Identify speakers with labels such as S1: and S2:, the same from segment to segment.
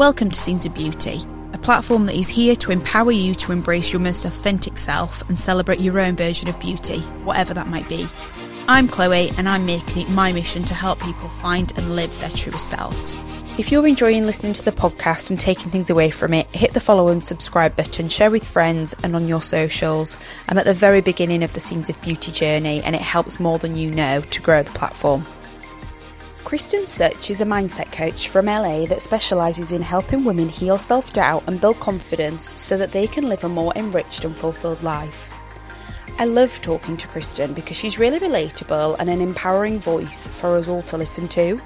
S1: Welcome to Scenes of Beauty, a platform that is here to empower you to embrace your most authentic self and celebrate your own version of beauty, whatever that might be. I'm Chloe, and I'm making it my mission to help people find and live their truest selves. If you're enjoying listening to the podcast and taking things away from it, hit the follow and subscribe button, share with friends and on your socials. I'm at the very beginning of the Scenes of Beauty journey, and it helps more than you know to grow the platform. Kristen Such is a mindset coach from LA that specialises in helping women heal self doubt and build confidence so that they can live a more enriched and fulfilled life. I love talking to Kristen because she's really relatable and an empowering voice for us all to listen to.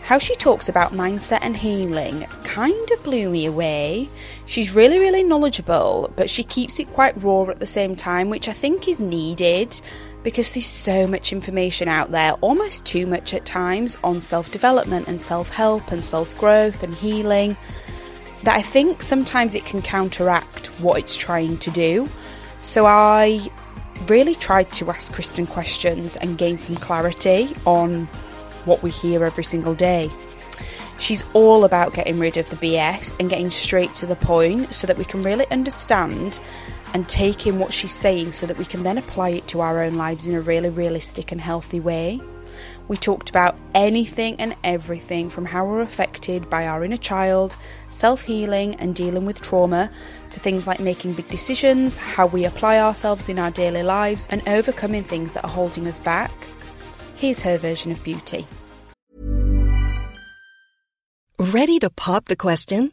S1: How she talks about mindset and healing kind of blew me away. She's really, really knowledgeable, but she keeps it quite raw at the same time, which I think is needed because there's so much information out there, almost too much at times, on self development and self help and self growth and healing, that I think sometimes it can counteract what it's trying to do. So I really tried to ask Kristen questions and gain some clarity on what we hear every single day. She's all about getting rid of the BS and getting straight to the point so that we can really understand and take in what she's saying so that we can then apply it to our own lives in a really realistic and healthy way. We talked about anything and everything from how we're affected by our inner child, self healing, and dealing with trauma, to things like making big decisions, how we apply ourselves in our daily lives, and overcoming things that are holding us back. Here's her version of beauty.
S2: Ready to pop the question?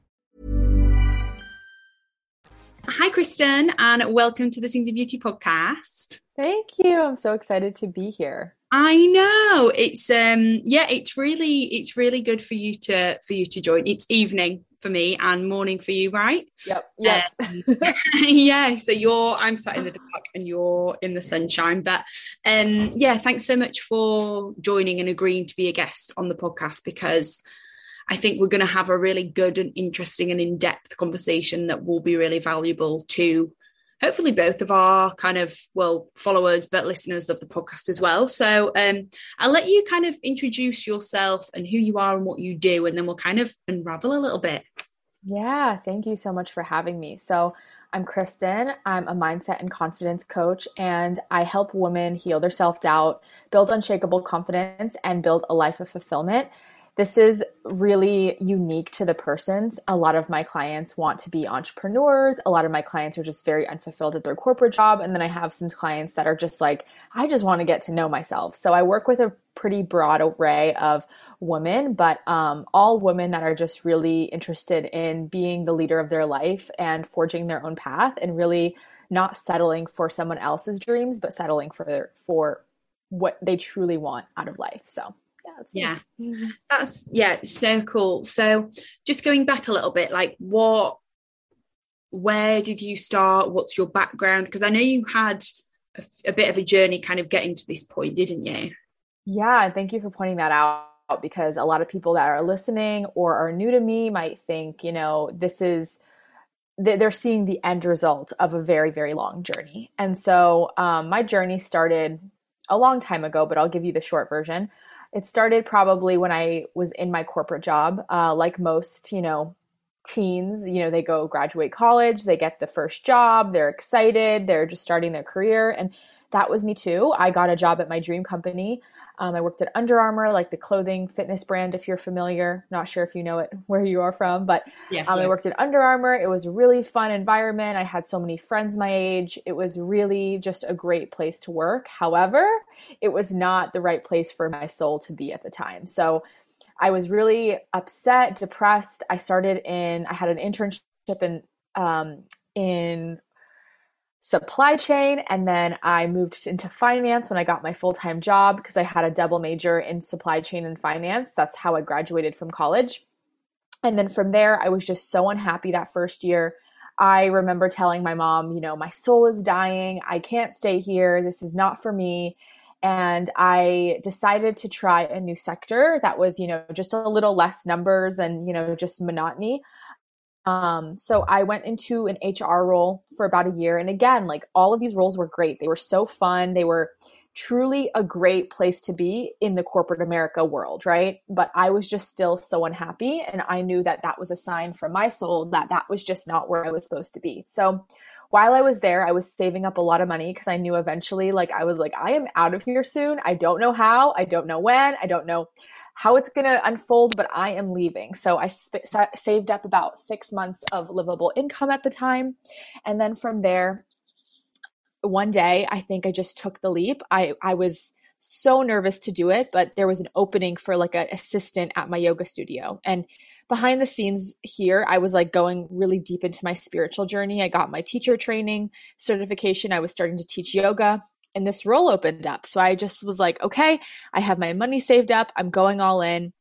S1: Hi, Kristen, and welcome to the Scenes of Beauty podcast.
S3: Thank you. I'm so excited to be here.
S1: I know it's um yeah it's really it's really good for you to for you to join. It's evening for me and morning for you, right?
S3: Yep. Yeah.
S1: Um, yeah. So you're I'm sat in the dark and you're in the sunshine. But um yeah, thanks so much for joining and agreeing to be a guest on the podcast because I think we're going to have a really good and interesting and in-depth conversation that will be really valuable to hopefully both of our kind of well followers but listeners of the podcast as well. So um, i'll let you kind of introduce yourself and who you are and what you do and then we'll kind of unravel a little bit.
S3: Yeah thank you so much for having me. So i'm kristen. I'm a mindset and confidence coach and i help women heal their self-doubt build unshakable confidence and build a life of fulfillment this is really unique to the persons. A lot of my clients want to be entrepreneurs. A lot of my clients are just very unfulfilled at their corporate job. And then I have some clients that are just like, I just want to get to know myself. So I work with a pretty broad array of women, but um, all women that are just really interested in being the leader of their life and forging their own path and really not settling for someone else's dreams, but settling for, for what they truly want out of life. So
S1: that's yeah. mm-hmm. that's yeah so cool. So just going back a little bit like what where did you start? What's your background? Because i know you had a, a, bit of a journey kind of getting to this point didn't you?
S3: Yeah thank you for pointing that out because a lot of people that are listening or are new to me might think, you know, this is they're seeing the end result of a very very long journey. And so um, my journey started a long time ago but i'll give you the short version it started probably when i was in my corporate job. Uh, like most you know teens you know they go graduate college they get the first job they're excited they're just starting their career. And that was me too. I got a job at my dream company um, I worked at Under Armour, like the clothing fitness brand, if you're familiar. Not sure if you know it where you are from, but yeah, um, yeah. I worked at Under Armour. It was a really fun environment. I had so many friends my age. It was really just a great place to work. However, it was not the right place for my soul to be at the time. So I was really upset, depressed. I started in, I had an internship in, um, in supply chain and then I moved into finance when I got my full-time job because I had a double major in supply chain and finance. That's how I graduated from college. And then from there I was just so unhappy that first year. I remember telling my mom, you know, my soul is dying. I can't stay here. This is not for me. And I decided to try a new sector that was, you know, just a little less numbers and, you know, just monotony. Um, so I went into an HR role for about a year. And again, like all of these roles were great. They were so fun. They were truly a great place to be in the corporate America world, right? But I was just still so unhappy. And I knew that that was a sign from my soul that that was just not where I was supposed to be. So while I was there, I was saving up a lot of money because I knew eventually, like, I was like, I am out of here soon. I don't know how. I don't know when. I don't know how it's going to unfold, but I am leaving. So I sp- saved up about six months of livable income at the time. And then from there, one day, I think I just took the leap. I, I was so nervous to do it, but there was an opening for like an assistant at my yoga studio. And behind the scenes here, I was like going really deep into my spiritual journey. I got my teacher training certification. I was starting to teach yoga and this role opened up. So I just was like, okay, I have my money saved up. I'm going all in.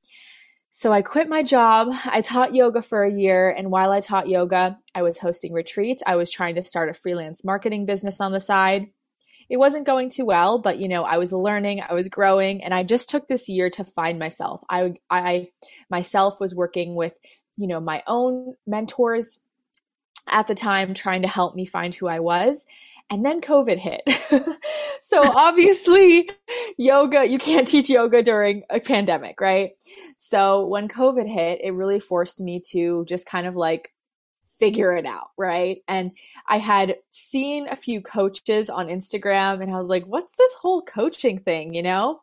S3: So I quit my job. I taught yoga for a year. And while I taught yoga, I was hosting retreats. I was trying to start a freelance marketing business on the side. It wasn't going too well, but you know, I was learning, I was growing, and I just took this year to find myself. I, I myself was working with, you know, my own mentors at the time, trying to help me find who I was. And then COVID hit. so obviously, yoga, you can't teach yoga during a pandemic, right? So when COVID hit, it really forced me to just kind of like figure it out, right? And I had seen a few coaches on Instagram and I was like, what's this whole coaching thing, you know?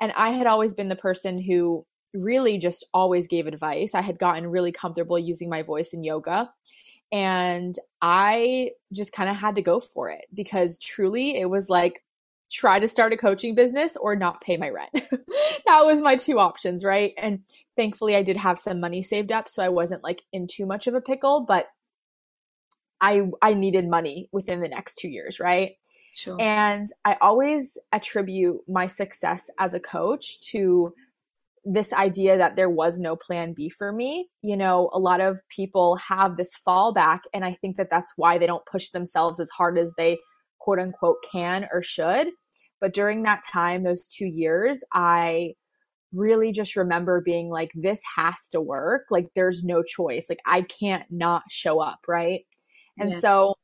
S3: And I had always been the person who really just always gave advice. I had gotten really comfortable using my voice in yoga. And I just kind of had to go for it because truly it was like, try to start a coaching business or not pay my rent. that was my two options, right? And thankfully I did have some money saved up so I wasn't like in too much of a pickle, but I I needed money within the next 2 years, right? Sure. And I always attribute my success as a coach to this idea that there was no plan B for me. You know, a lot of people have this fallback, and I think that that's why they don't push themselves as hard as they quote unquote can or should. But during that time, those two years, I really just remember being like, this has to work. Like, there's no choice. Like, I can't not show up. Right. And yeah. so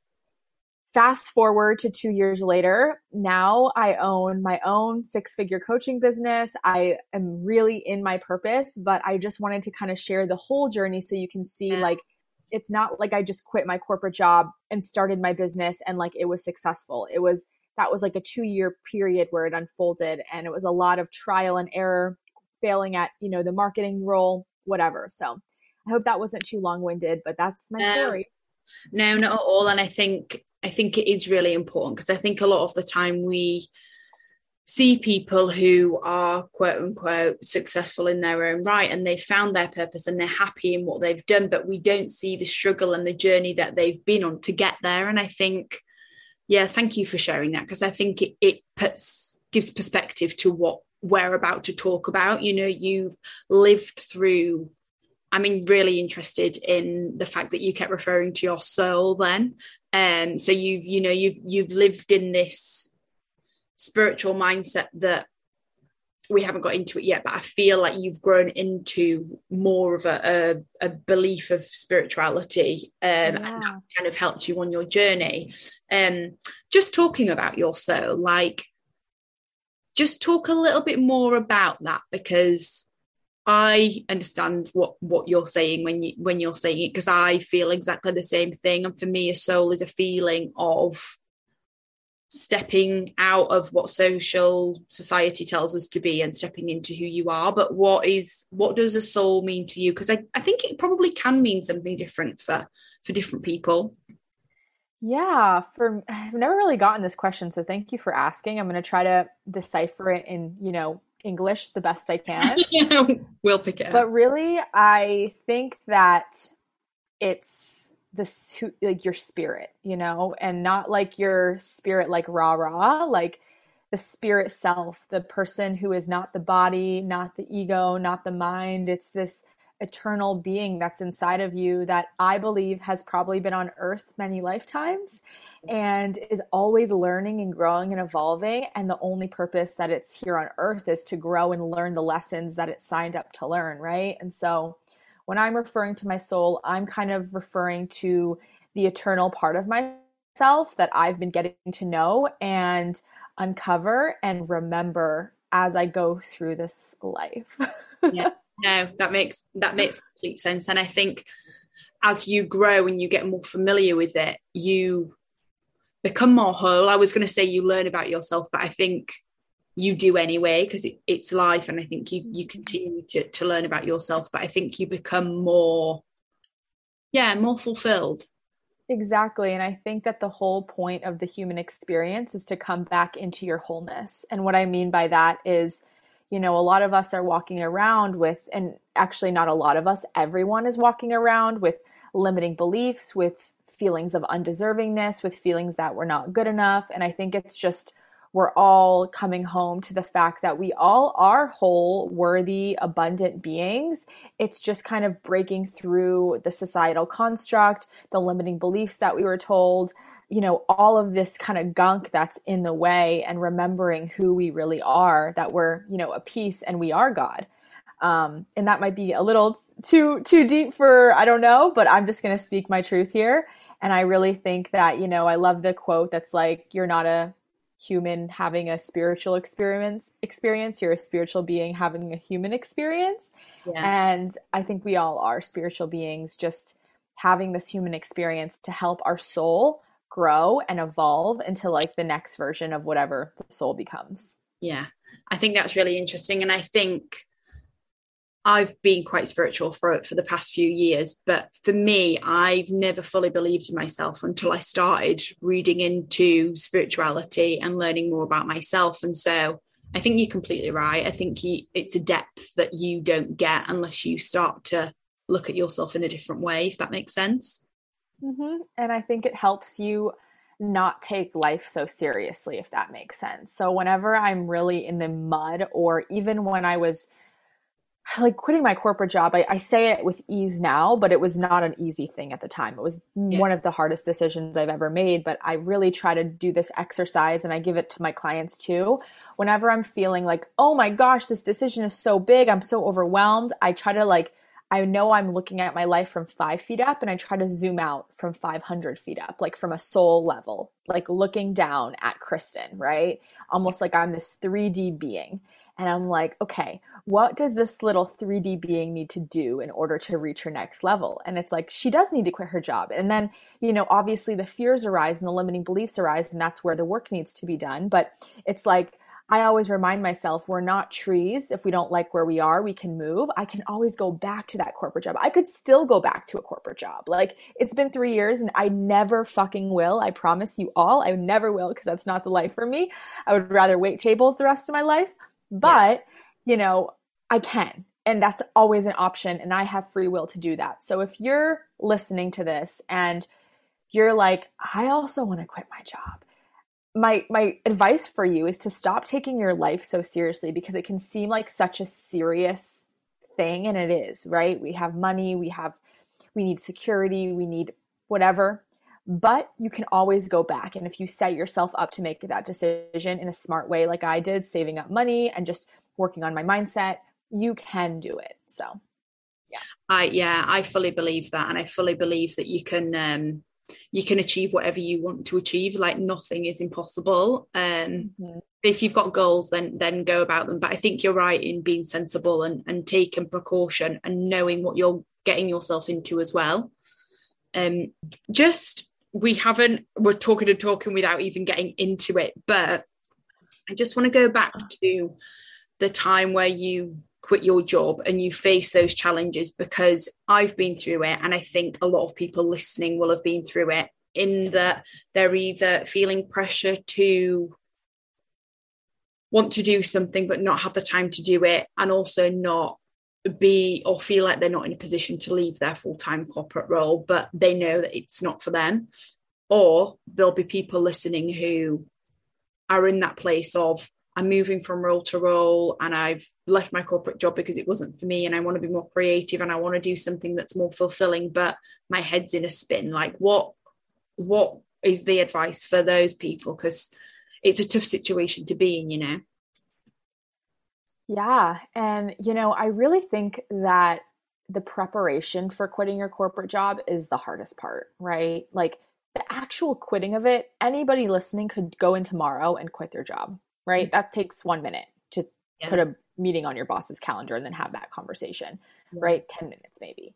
S3: Fast forward to two years later, now I own my own six figure coaching business. I am really in my purpose, but I just wanted to kind of share the whole journey so you can see like it's not like I just quit my corporate job and started my business and like it was successful. It was that was like a two year period where it unfolded and it was a lot of trial and error, failing at, you know, the marketing role, whatever. So I hope that wasn't too long winded, but that's my story.
S4: No, not at all. And I think I think it is really important because I think a lot of the time we see people who are quote unquote successful in their own right and they've found their purpose and they're happy in what they've done, but we don't see the struggle and the journey that they've been on to get there. And I think, yeah, thank you for sharing that because I think it, it puts gives perspective to what we're about to talk about. You know, you've lived through I mean, really interested in the fact that you kept referring to your soul then. Um, so you've, you know, you've you've lived in this spiritual mindset that we haven't got into it yet, but I feel like you've grown into more of a, a, a belief of spirituality um, yeah. and that kind of helped you on your journey. Um, just talking about your soul, like, just talk a little bit more about that because I understand what what you're saying when you when you're saying it because I feel exactly the same thing. And for me a soul is a feeling of stepping out of what social society tells us to be and stepping into who you are. But what is what does a soul mean to you? Because I, I think it probably can mean something different for for different people.
S3: Yeah for i've never really gotten this question so thank you for asking. I'm going to try to decipher it in you know english the best i can.
S4: Yeah we'll pick it
S3: but really i think that it's this like your spirit you know and not like your spirit like rah rah like the spirit self the person who is not the body not the ego not the mind. It's this eternal being that's inside of you that i believe has probably been on earth many lifetimes and is always learning and growing and evolving and the only purpose that it's here on earth is to grow and learn the lessons that it signed up to learn right and so when I'm referring to my soul, I'm kind of referring to the eternal part of myself that I've been getting to know and uncover and remember as I go through this life.
S4: yeah. No, that makes that makes complete sense. And I think as you grow and you get more familiar with it, you become more whole. I was going to say you learn about yourself, but I think you do anyway because it, it's life and i think you you continue to, to learn about yourself but i think you become more yeah more fulfilled
S3: exactly and i think that the whole point of the human experience is to come back into your wholeness and what i mean by that is you know a lot of us are walking around with and actually not a lot of us everyone is walking around with limiting beliefs with feelings of undeservingness with feelings that we're not good enough and i think it's just we're all coming home to the fact that we all are whole, worthy, abundant beings. It's just kind of breaking through the societal construct, the limiting beliefs that we were told, you know, all of this kind of gunk that's in the way and remembering who we really are, that we're, you know, a piece and we are God. Um, and that might be a little too too deep for I don't know, but I'm just going to speak my truth here. And I really think that you know I love the quote that's like you're not a human having a spiritual experience experience you're a spiritual being having a human experience yeah. and i think we all are spiritual beings just having this human experience to help our soul grow and evolve into like the next version of whatever the soul becomes
S4: yeah i think that's really interesting and i think I've been quite spiritual for for the past few years, but for me, I've never fully believed in myself until I started reading into spirituality and learning more about myself. And so, I think you're completely right. I think you, it's a depth that you don't get unless you start to look at yourself in a different way. If that makes sense.
S3: Mm-hmm. And I think it helps you not take life so seriously, if that makes sense. So whenever I'm really in the mud, or even when I was like quitting my corporate job I, I, say it with ease now but it was not an easy thing at the time it was yeah. one of the hardest decisions i've ever made but i really try to do this exercise and i give it to my clients too whenever i'm feeling like oh my gosh this decision is so big i'm so overwhelmed i try to like i know i'm looking at my life from five feet up and i try to zoom out from 500 feet up like from a soul level like looking down at kristen right almost like i'm this 3d being and I'm like, okay, what does this little 3D being need to do in order to reach her next level? And it's like, she does need to quit her job. And then, you know, obviously the fears arise and the limiting beliefs arise, and that's where the work needs to be done. But it's like, I always remind myself we're not trees. If we don't like where we are, we can move. I can always go back to that corporate job. I could still go back to a corporate job. Like it's been three years and I never fucking will. I promise you all, I never will because that's not the life for me. I would rather wait tables the rest of my life. But, yeah. you know, I can. And that's always an option. And I have free will to do that. So if you're listening to this and you're like, I also want to quit my job. My my advice for you is to stop taking your life so seriously because it can seem like such a serious thing and it is, right? We have money, we have we need security, we need whatever but you can always go back. And if you set yourself up to make that decision in a smart way, like I did, saving up money and just working on my mindset, you can do it. So,
S4: yeah. I yeah, I fully believe that and I fully believe that you can um you can achieve whatever you want to achieve like nothing is impossible. Um mm-hmm. if you've got goals then then go about them. But i think you're right in being sensible and and taking precaution and knowing what you're getting yourself into as well. Um just we haven't we're talking and talking without even getting into it but i just want to go back to the time where you quit your job and you face those challenges because I've been through it and I think a lot of people listening will have been through it in that they're either feeling pressure to want to do something but not have the time to do it and also not be or feel like they're not in a position to leave their full-time corporate role but they know that it's not for them. Or there'll be people listening who are in that place of I'm moving from role to role and I've left my corporate job because it wasn't for me and I want to be more creative and I want to do something that's more fulfilling but my head's in a spin. Like what what is the advice for those people? Because it's a tough situation to be in you know?
S3: Yeah and you know I really think that the preparation for quitting your corporate job is the hardest part right? Like the actual quitting of it anybody listening could go in tomorrow and quit their job right? Mm-hmm. That takes one minute to yeah. put a meeting on your boss's calendar and then have that conversation, yeah. right? 10 minutes maybe.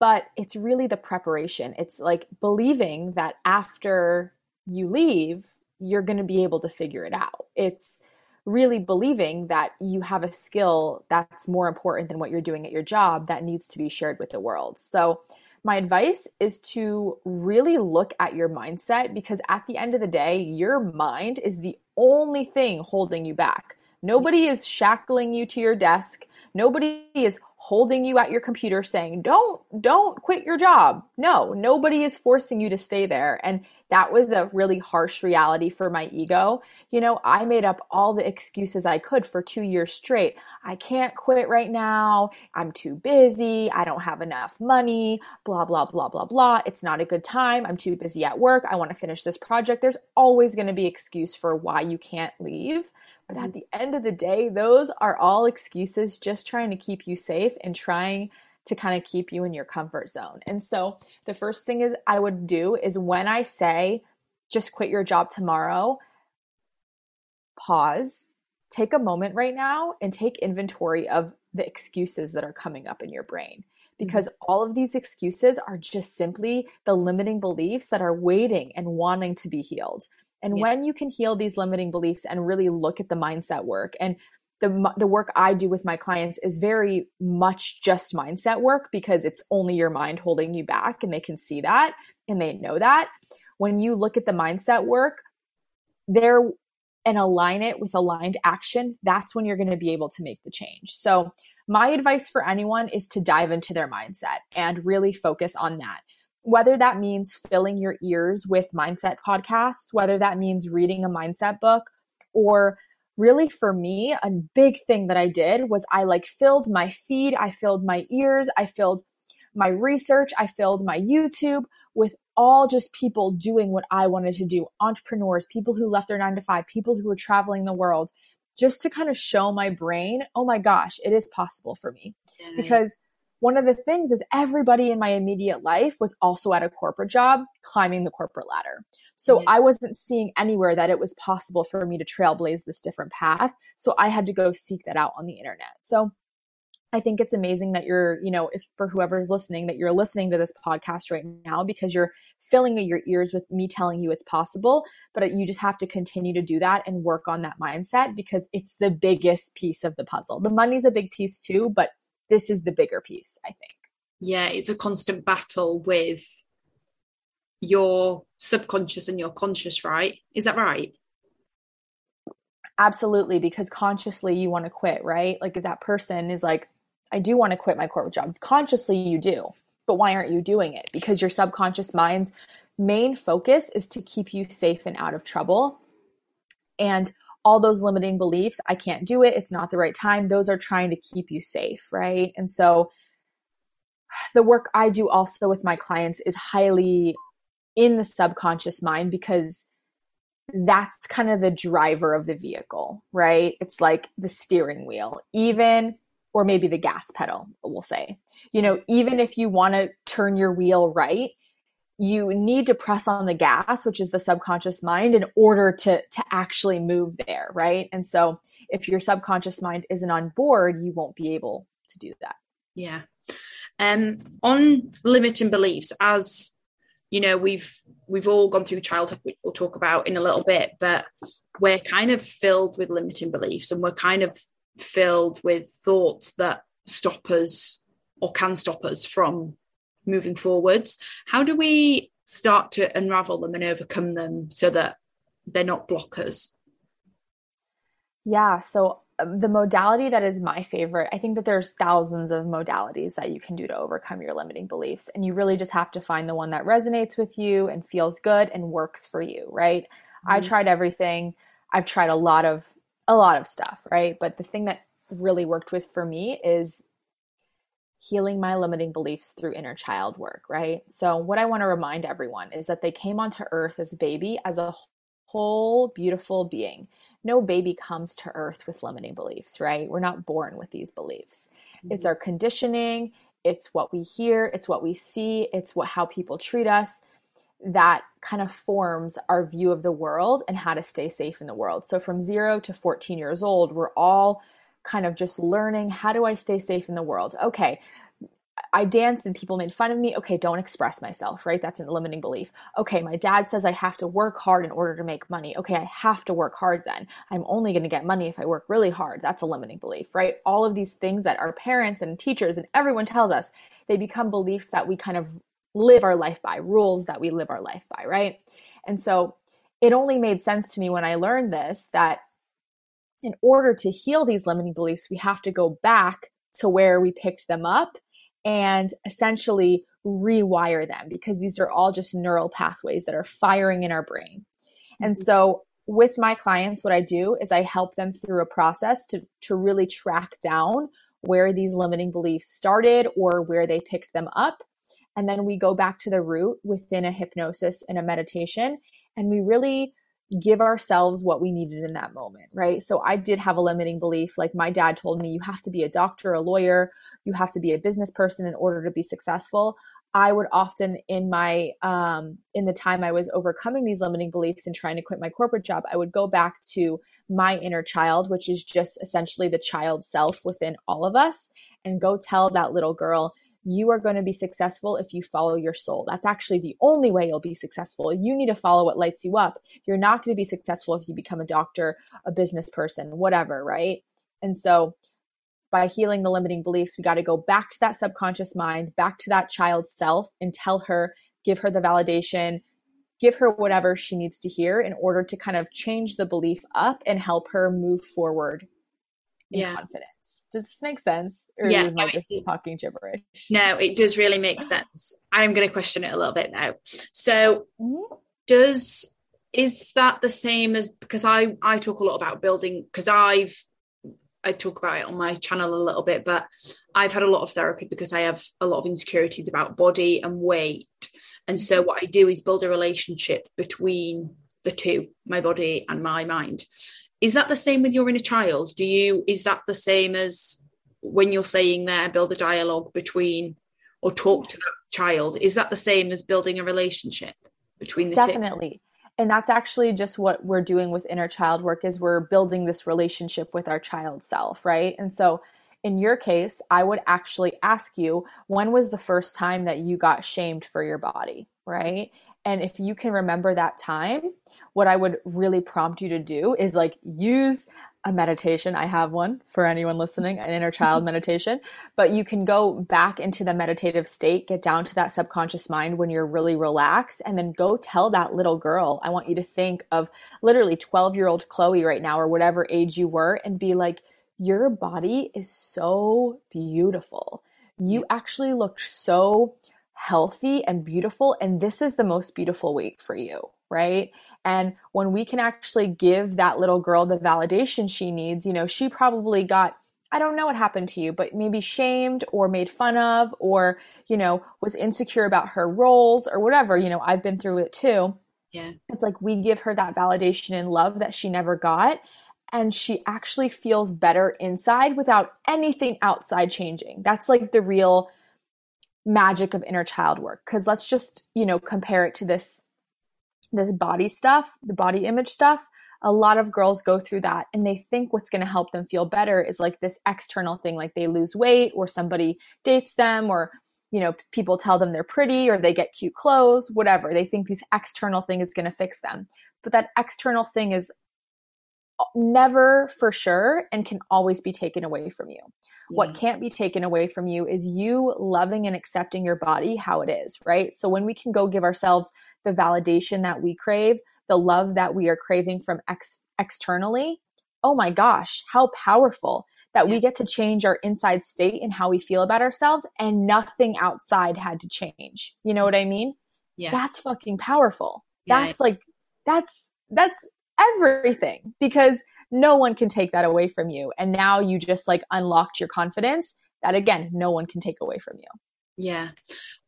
S3: But it's really the preparation. It's like believing that after you leave, you're going to be able to figure it out. It's really believing that you have a skill that's more important than what you're doing at your job that needs to be shared with the world. So, my advice is to really look at your mindset because at the end of the day, your mind is the only thing holding you back. Nobody is shackling you to your desk. Nobody is holding you at your computer saying, "Don't don't quit your job." No, nobody is forcing you to stay there. And that was a really harsh reality for my ego. You know, I made up all the excuses I could for 2 years straight. I can't quit right now. I'm too busy. I don't have enough money. Blah blah blah blah blah. It's not a good time. I'm too busy at work. I want to finish this project. There's always going to be excuse for why you can't leave. But at mm-hmm. the end of the day, those are all excuses just trying to keep you safe and trying to kind of keep you in your comfort zone. And so the first thing is I would do is when I say just quit your job tomorrow, pause, take a moment right now and take inventory of the excuses that are coming up in your brain because mm-hmm. all of these excuses are just simply the limiting beliefs that are waiting and wanting to be healed. And yeah. when you can heal these limiting beliefs and really look at the mindset work and the the work I do with my clients is very much just mindset work because it's only your mind holding you back and they can see that and they know that. When you look at the mindset work, there and align it with aligned action, that's when you're going to be able to make the change. So, my advice for anyone is to dive into their mindset and really focus on that whether that means filling your ears with mindset podcasts, whether that means reading a mindset book, or really for me, a big thing that I did was I like filled my feed, I filled my ears, I filled my research, I filled my YouTube with all just people doing what I wanted to do entrepreneurs, people who left their nine to five, people who were traveling the world, just to kind of show my brain, oh my gosh, it is possible for me. Mm-hmm. Because one of the things is everybody in my immediate life was also at a corporate job climbing the corporate ladder. So I wasn't seeing anywhere that it was possible for me to trailblaze this different path. So I had to go seek that out on the internet. So I think it's amazing that you're, you know, if for whoever is listening, that you're listening to this podcast right now because you're filling your ears with me telling you it's possible. But you just have to continue to do that and work on that mindset because it's the biggest piece of the puzzle. The money's a big piece too, but this is the bigger piece, I think.
S4: Yeah, it's a constant battle with your subconscious and your conscious, right? Is that right?
S3: Absolutely, because consciously you want to quit, right? Like if that person is like, I do want to quit my corporate job, consciously you do. But why aren't you doing it? Because your subconscious mind's main focus is to keep you safe and out of trouble. And all those limiting beliefs i can't do it it's not the right time those are trying to keep you safe right and so the work i do also with my clients is highly in the subconscious mind because that's kind of the driver of the vehicle, right? It's like the steering wheel, even, or maybe the gas pedal, we'll say. You know, even if you want to turn your wheel right, you need to press on the gas, which is the subconscious mind, in order to, to actually move there, right? And so if your subconscious mind isn't on board, you won't be able to do that.
S4: Yeah. Um, on limiting beliefs, as you know, we've we've all gone through childhood, which we'll talk about in a little bit, but we're kind of filled with limiting beliefs and we're kind of filled with thoughts that stop us or can stop us from moving forwards. How do we start to unravel them and overcome them so that they're not blockers?
S3: Yeah, so the modality that is my favorite, I think that there's thousands of modalities that you can do to overcome your limiting beliefs. And you really just have to find the one that resonates with you and feels good and works for you, right? Mm-hmm. I tried everything. I've tried a lot of a lot of stuff, right? But the thing that really worked with for me is healing my limiting beliefs through inner child work, right? So what I want to remind everyone is that they came onto earth as a baby as a whole beautiful being no baby comes to earth with limiting beliefs, right? We're not born with these beliefs. Mm-hmm. It's our conditioning, it's what we hear, it's what we see, it's what how people treat us that kind of forms our view of the world and how to stay safe in the world. So from 0 to 14 years old, we're all kind of just learning how do I stay safe in the world? Okay, I danced and people made fun of me. Okay, don't express myself, right? That's a limiting belief. Okay, my dad says I have to work hard in order to make money. Okay, I have to work hard then. I'm only going to get money if I work really hard. That's a limiting belief, right? All of these things that our parents and teachers and everyone tells us, they become beliefs that we kind of live our life by, rules that we live our life by, right? And so it only made sense to me when I learned this that in order to heal these limiting beliefs, we have to go back to where we picked them up and essentially rewire them because these are all just neural pathways that are firing in our brain. And mm-hmm. so with my clients, what I do is I help them through a process to, to really track down where these limiting beliefs started or where they picked them up. And then we go back to the root within a hypnosis and a meditation. And we really give ourselves what we needed in that moment, right? So I did have a limiting belief. Like my dad told me, you have to be a doctor, a lawyer, you have to be a business person in order to be successful. I would often in my um, in the time I was overcoming these limiting beliefs and trying to quit my corporate job, I would go back to my inner child, which is just essentially the child self within all of us, and go tell that little girl, you are going to be successful if you follow your soul. That's actually the only way you'll be successful. You need to follow what lights you up. You're not going to be successful if you become a doctor, a business person, whatever, right? And so by healing the limiting beliefs, we got to go back to that subconscious mind, back to that child self and tell her, give her the validation, give her whatever she needs to hear in order to kind of change the belief up and help her move forward in yeah. confidence. Does this make sense? Or yeah, am I just talking gibberish?
S4: No, it does really make sense. I'm going to question it a little bit now. So, mm-hmm. does is that the same as because I I talk a lot about building because I've I talk about it on my channel a little bit, but I've had a lot of therapy because I have a lot of insecurities about body and weight. And so what I do is build a relationship between the two, my body and my mind. Is that the same with your inner child? Do you is that the same as when you're saying there build a dialogue between or talk to that child? Is that the same as building a relationship between the
S3: Definitely. two? Definitely. And that's actually just what we're doing with inner child work is we're building this relationship with our child self, right? And so in your case, I would actually ask you, when was the first time that you got shamed for your body, right? And if you can remember that time, what I would really prompt you to do is like use a meditation. I have one for anyone listening, an inner child meditation. But you can go back into the meditative state, get down to that subconscious mind when you're really relaxed, and then go tell that little girl. I want you to think of literally 12 year old Chloe right now, or whatever age you were, and be like, Your body is so beautiful. You actually look so healthy and beautiful, and this is the most beautiful weight for you, right? And when we can actually give that little girl the validation she needs, you know, she probably got, I don't know what happened to you, but maybe shamed or made fun of or, you know, was insecure about her roles or whatever. You know, I've been through it too.
S4: Yeah.
S3: It's like we give her that validation and love that she never got. And she actually feels better inside without anything outside changing. That's like the real magic of inner child work. Cause let's just, you know, compare it to this this body stuff, the body image stuff. A lot of girls go through that and they think what's going to help them feel better is like this external thing, like they lose weight or somebody dates them or you know, people tell them they're pretty or they get cute clothes, whatever. They think this external thing is going to fix them. But that external thing is uh, never for sure and can always be taken away from you. Yeah. What can't be taken away from you is you loving and accepting your body how it is, right? So when we can go give ourselves the validation that we crave, the love that we are craving from ex- externally, oh my gosh, how powerful that we get to change our inside state and how we feel about ourselves and nothing outside had to change. You know what I mean?
S4: Yeah.
S3: That's fucking powerful. Yeah. That's like that's that's everything because no one can take that away from you. And now you just like unlocked your confidence that again, no one can take away from you.
S4: Yeah.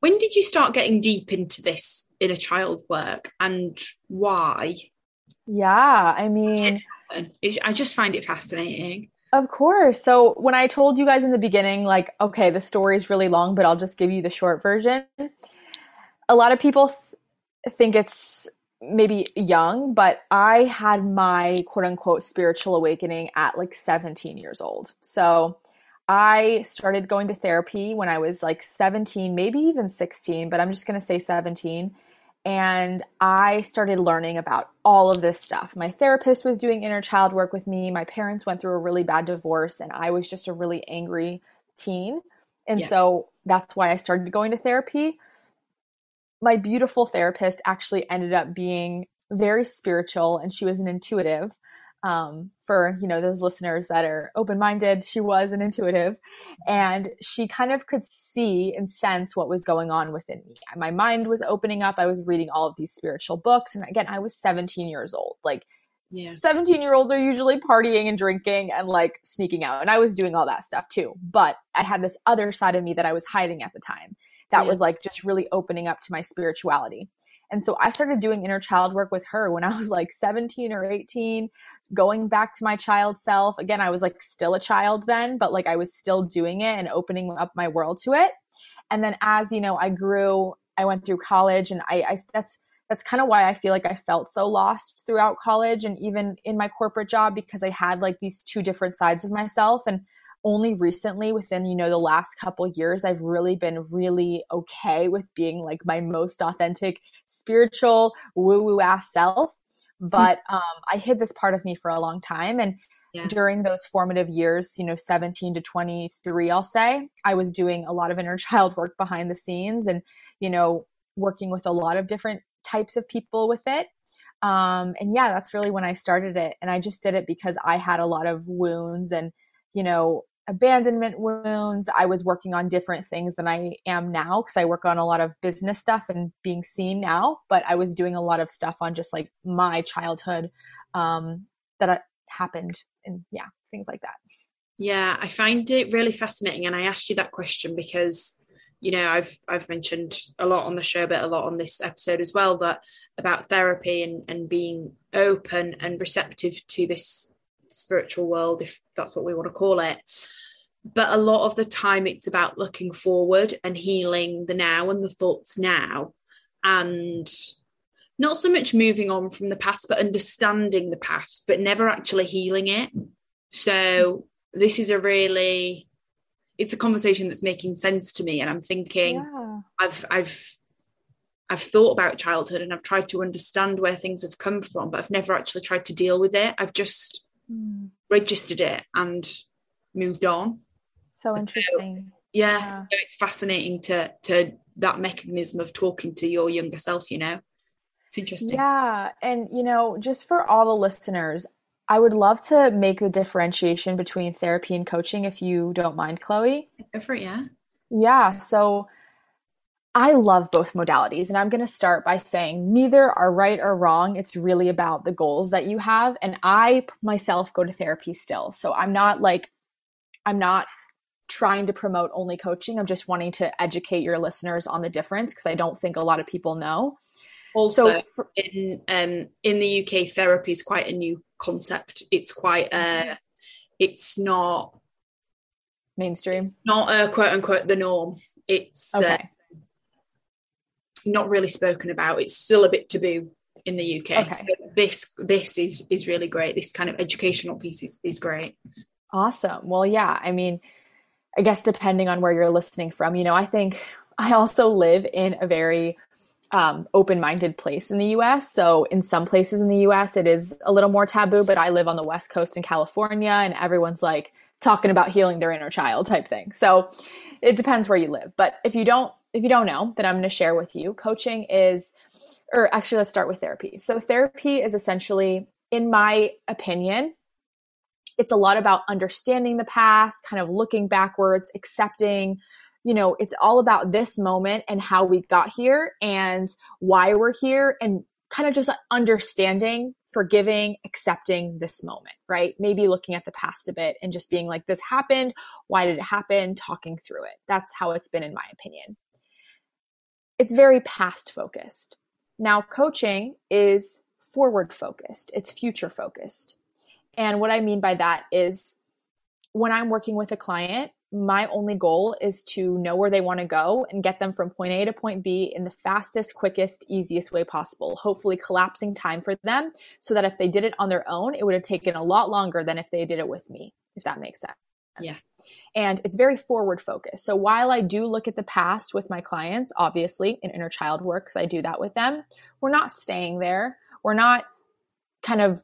S4: When did you start getting deep into this inner child work and why?
S3: Yeah, I mean,
S4: I just find it fascinating.
S3: Of course. So when I told you guys in the beginning, like, okay, the story is really long, but I'll just give you the short version. A lot of people th- think it's maybe young, but I had my quote unquote spiritual awakening at like 17 years old. So I started going to therapy when I was like 17, maybe even 16, but I'm just going to say 17 and I started learning about all of this stuff. My therapist was doing inner child work with me. My parents went through a really bad divorce, and I was just a really angry teen. And yeah. so that's why I started going to therapy. My beautiful therapist actually ended up being very spiritual, and she was an intuitive um, for you know those listeners that are open-minded she was an intuitive and she kind of could see and sense what was going on within me. My mind was opening up. I was reading all of these spiritual books and again i was 17 years old. Like yeah. 17 year olds are usually partying and drinking and like sneaking out and i was doing all that stuff too but i had this other side of me that i was hiding at the time that yeah. was like just really opening up to my spirituality. And so I started doing inner child work with her when I was like 17 or 18, going back to my child self. Again, I was like still a child then, but like I was still doing it and opening up my world to it. And then as, you know, I grew, I went through college and I, I that's that's kind of why I feel like I felt so lost throughout college and even in my corporate job because I had like these two different sides of myself and only recently within you know the last couple years I've really been really okay with being like my most authentic spiritual woo woo ass self but um, I hid this part of me for a long time. And yeah. during those formative years, you know, 17 to 23, I'll say, I was doing a lot of inner child work behind the scenes and, you know, working with a lot of different types of people with it. Um, and yeah, that's really when I started it. And I just did it because I had a lot of wounds and, you know, abandonment wounds. I was working on different things than I am now because I work on a lot of business stuff and being seen now, but I was doing a lot of stuff on just like my childhood um, that happened and yeah, things like that.
S4: Yeah, I find it really fascinating. And I asked you that question because you know i've i've mentioned a lot on the show but a lot on this episode as well that about therapy and and being open and receptive to this spiritual world, if that's what we want to call it. But a lot of the time, it's about looking forward and healing the now and the thoughts now. And not so much moving on from the past, but understanding the past, but never actually healing it. So, this is a really it's a conversation that's making sense to me and i'm thinking yeah. i've i've I've thought about childhood and I've tried to understand where things have come from, but I've never actually tried to deal with it. I've just mm. registered it and moved on.
S3: So interesting.
S4: So, yeah, yeah. So it's fascinating to to that mechanism of talking to your younger self, you know. It's interesting.
S3: Yeah. And you know, just for all the listeners, I would love to make the differentiation between therapy and coaching if you don't mind, Chloe.
S4: Go for it, yeah.
S3: Yeah. So I love both modalities. And I'm going to start by saying neither are right or wrong. It's really about the goals that you have. And I myself go to therapy still. So I'm not like, I'm not trying to promote only coaching. I'm just wanting to educate your listeners on the difference because I don't think a lot of people know.
S4: Also, so for, in um, in the UK, therapy is quite a new concept. It's quite uh, mm-hmm. it's not
S3: mainstream. It's
S4: not a quote unquote the norm. It's uh, okay. uh, not really spoken about. It's still a bit taboo in the UK. Okay. So this this is is really great. This kind of educational piece is, is great.
S3: Awesome. Well, yeah. I mean, I guess depending on where you're listening from, you know, I think I also live in a very um, open-minded place in the U.S. So in some places in the U.S., it is a little more taboo. But I live on the West Coast in California, and everyone's like talking about healing their inner child type thing. So it depends where you live. But if you don't, if you don't know, then I'm going to share with you. Coaching is, or actually, let's start with therapy. So therapy is essentially, in my opinion, it's a lot about understanding the past, kind of looking backwards, accepting you know, it's all about this moment and how we got here and why we're here and kind of just understanding, forgiving, accepting this moment, right? Maybe looking at the past a bit and just being like, this happened. Why did it happen? Talking through it. That's how it's been, in my opinion. It's very past focused. Now, coaching is forward focused, it's future focused. And what I mean by that is when I'm working with a client, my only goal is to know where they want to go and get them from point A to point B in the fastest, quickest, easiest way possible, hopefully collapsing time for them so that if they did it on their own, it would have taken a lot longer than if they did it with me, if that makes sense.
S4: Yeah.
S3: And it's very forward focused. So while I do look at the past with my clients, obviously in inner child work, because I do that with them, we're not staying there. We're not kind of,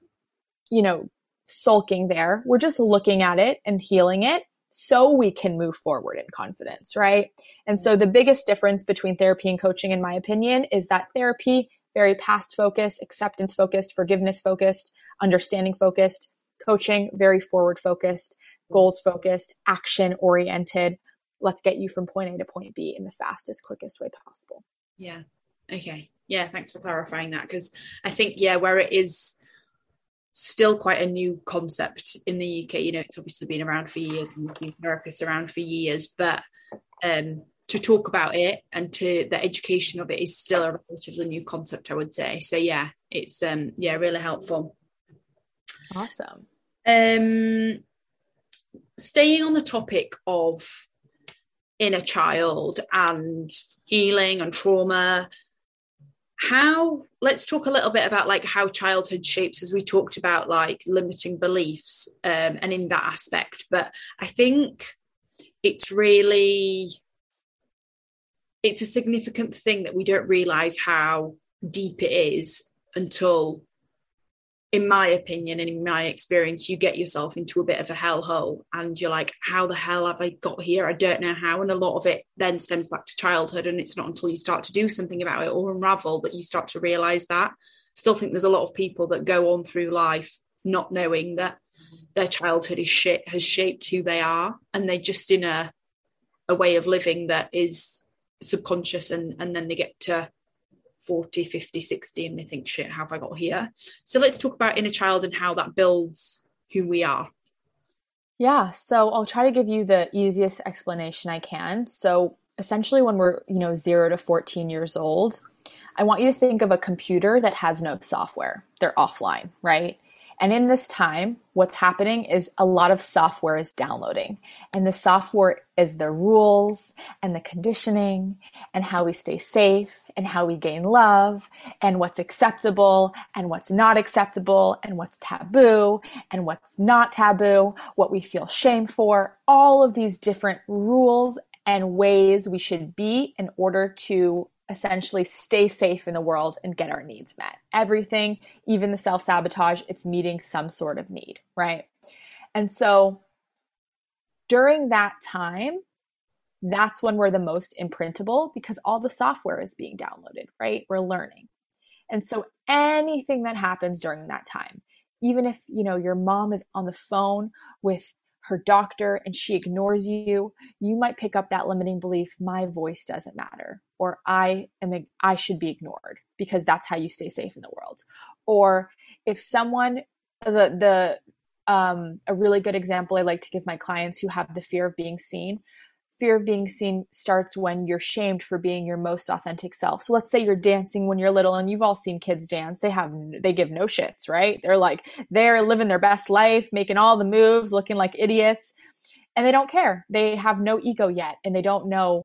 S3: you know, sulking there. We're just looking at it and healing it so we can move forward in confidence, right? And so the biggest difference between therapy and coaching, in my opinion, is that therapy, very past focused, acceptance focused, forgiveness focused, understanding focused, coaching, very forward focused, goals focused, action oriented. Let's get you from point A to point B in the fastest, quickest way possible.
S4: Yeah. Okay. Yeah. Thanks for clarifying that. Because I think, yeah, where it is still quite a new concept in the UK. You know, it's obviously been around for years and there's been therapists around for years, but um, to talk about it and to the education of it is still a relatively new concept, I would say. So yeah, it's um yeah, really helpful.
S3: Awesome.
S4: Um staying on the topic of inner child and healing and trauma how let's talk a little bit about like how childhood shapes as we talked about like limiting beliefs um, and in that aspect. But i think it's really it's a significant thing that we don't realize how deep it is until in my opinion and in my experience, you get yourself into a bit of a hellhole and you're like, how the hell have I got here? I don't know how. And a lot of it then stems back to childhood. And it's not until you start to do something about it or unravel that you start to realize that. Still think there's a lot of people that go on through life not knowing that their childhood is shit has shaped who they are. And they're just in a a way of living that is subconscious and, and then they get to 40, 50, 60, and they think, shit, how have I got here? So let's talk about inner child and how that builds who we are.
S3: Yeah, so I'll try to give you the easiest explanation I can. So essentially, when we're, you know, zero to 14 years old, I want you to think of a computer that has no software. They're offline, right? And in this time, what's happening is a lot of software is downloading. And the software is the rules and the conditioning and how we stay safe and how we gain love and what's acceptable and what's not acceptable and what's taboo and what's not taboo, what we feel shame for, all of these different rules and ways we should be in order to essentially stay safe in the world and get our needs met. Everything, even the self sabotage, it's meeting some sort of need, right? And so during that time, that's when we're the most imprintable because all the software is being downloaded, right? We're learning. And so anything that happens during that time, even if, you know, your mom is on the phone with her doctor and she ignores you, you might pick up that limiting belief, my voice doesn't matter, or I am I should be ignored because that's how you stay safe in the world. Or if someone the the um, a really good example I like to give my clients who have the fear of being seen, fear of being seen starts when you're shamed for being your most authentic self. So let's say you're dancing when you're little and you've all seen kids dance. They have they give no shits, right? They're like they're living their best life, making all the moves, looking like idiots, and they don't care. They have no ego yet and they don't know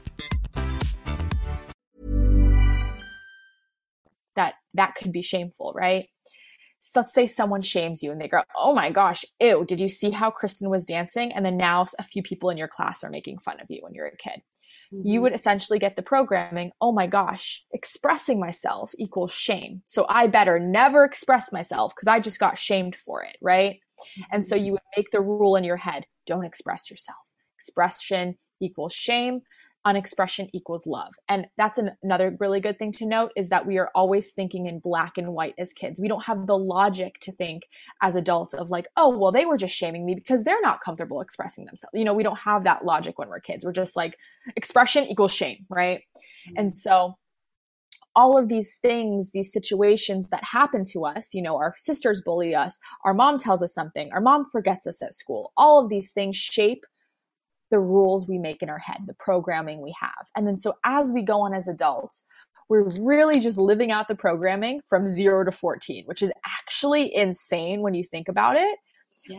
S3: that could be shameful, right? So let's say someone shames you and they go, Oh my gosh, ew, did you see how Kristen was dancing? And then now a few people in your class are making fun of you when you're a kid. Mm-hmm. You would essentially get the programming, Oh my gosh, expressing myself equals shame. So I better never express myself because I just got shamed for it, right? Mm-hmm. And so you would make the rule in your head don't express yourself. Expression equals shame unexpression equals love. And that's an, another really good thing to note is that we are always thinking in black and white as kids. We don't have the logic to think as adults of like, oh, well, they were just shaming me because they're not comfortable expressing themselves. You know, we don't have that logic when we're kids. We're just like, expression equals shame, right? Mm-hmm. And so all of these things, these situations that happen to us, you know, our sisters bully us, our mom tells us something, our mom forgets us at school, all of these things shape the rules we make in our head, the programming we have. And then so as we go on as adults, we're really just living out the programming from zero to 14, which is actually insane when you think about it.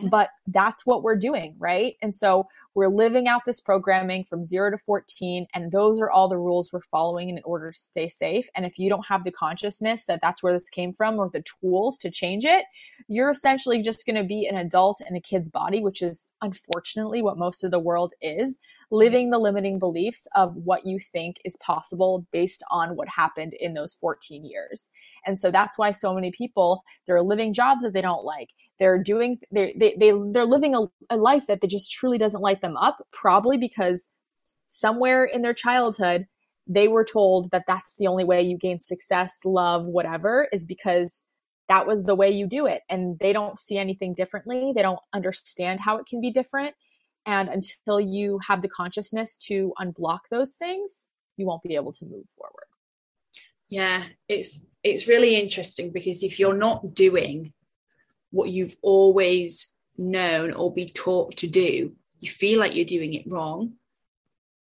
S3: But that's what we're doing, right? And so we're living out this programming from zero to 14, and those are all the rules we're following in order to stay safe. And if you don't have the consciousness that that's where this came from or the tools to change it, you're essentially just going to be an adult in a kid's body, which is unfortunately what most of the world is, living the limiting beliefs of what you think is possible based on what happened in those 14 years. And so that's why so many people, they're living jobs that they don't like they're doing they're they, they they're living a, a life that they just truly doesn't light them up probably because somewhere in their childhood they were told that that's the only way you gain success love whatever is because that was the way you do it. And they don't see anything differently. They don't understand how it can be different. And until you have the consciousness to unblock those things you won't be able to move forward.
S4: Yeah it's it's really interesting because if you're not doing what you've always known or be taught to do, you feel like you're doing it wrong.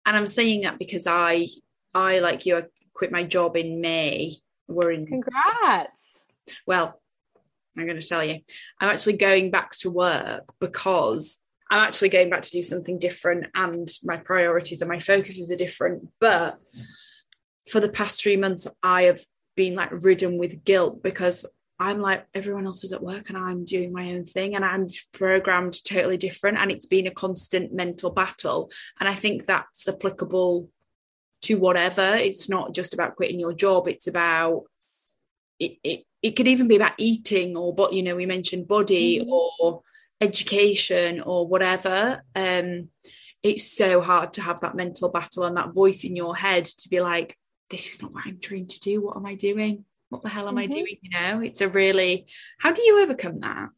S4: And I'm saying that because I, I like you, I quit my job in May. We're in.
S3: Congrats.
S4: Well, I'm going to tell you, I'm actually going back to work because I'm actually going back to do something different and my priorities and my focuses are different. But for the past three months, I have been like ridden with guilt because I'm like everyone else is at work and I'm doing my own thing and I'm programmed totally different and it's been a constant mental battle. And I think that's applicable to whatever. It's not just about quitting your job. It's about it it, it could even be about eating or but you know we mentioned body mm-hmm. or education or whatever. Um it's so hard to have that mental battle and that voice in your head to be like this is not what I'm trying to do. What am I doing what the hell am mm-hmm. I doing? You know, it's a really, how do you overcome that?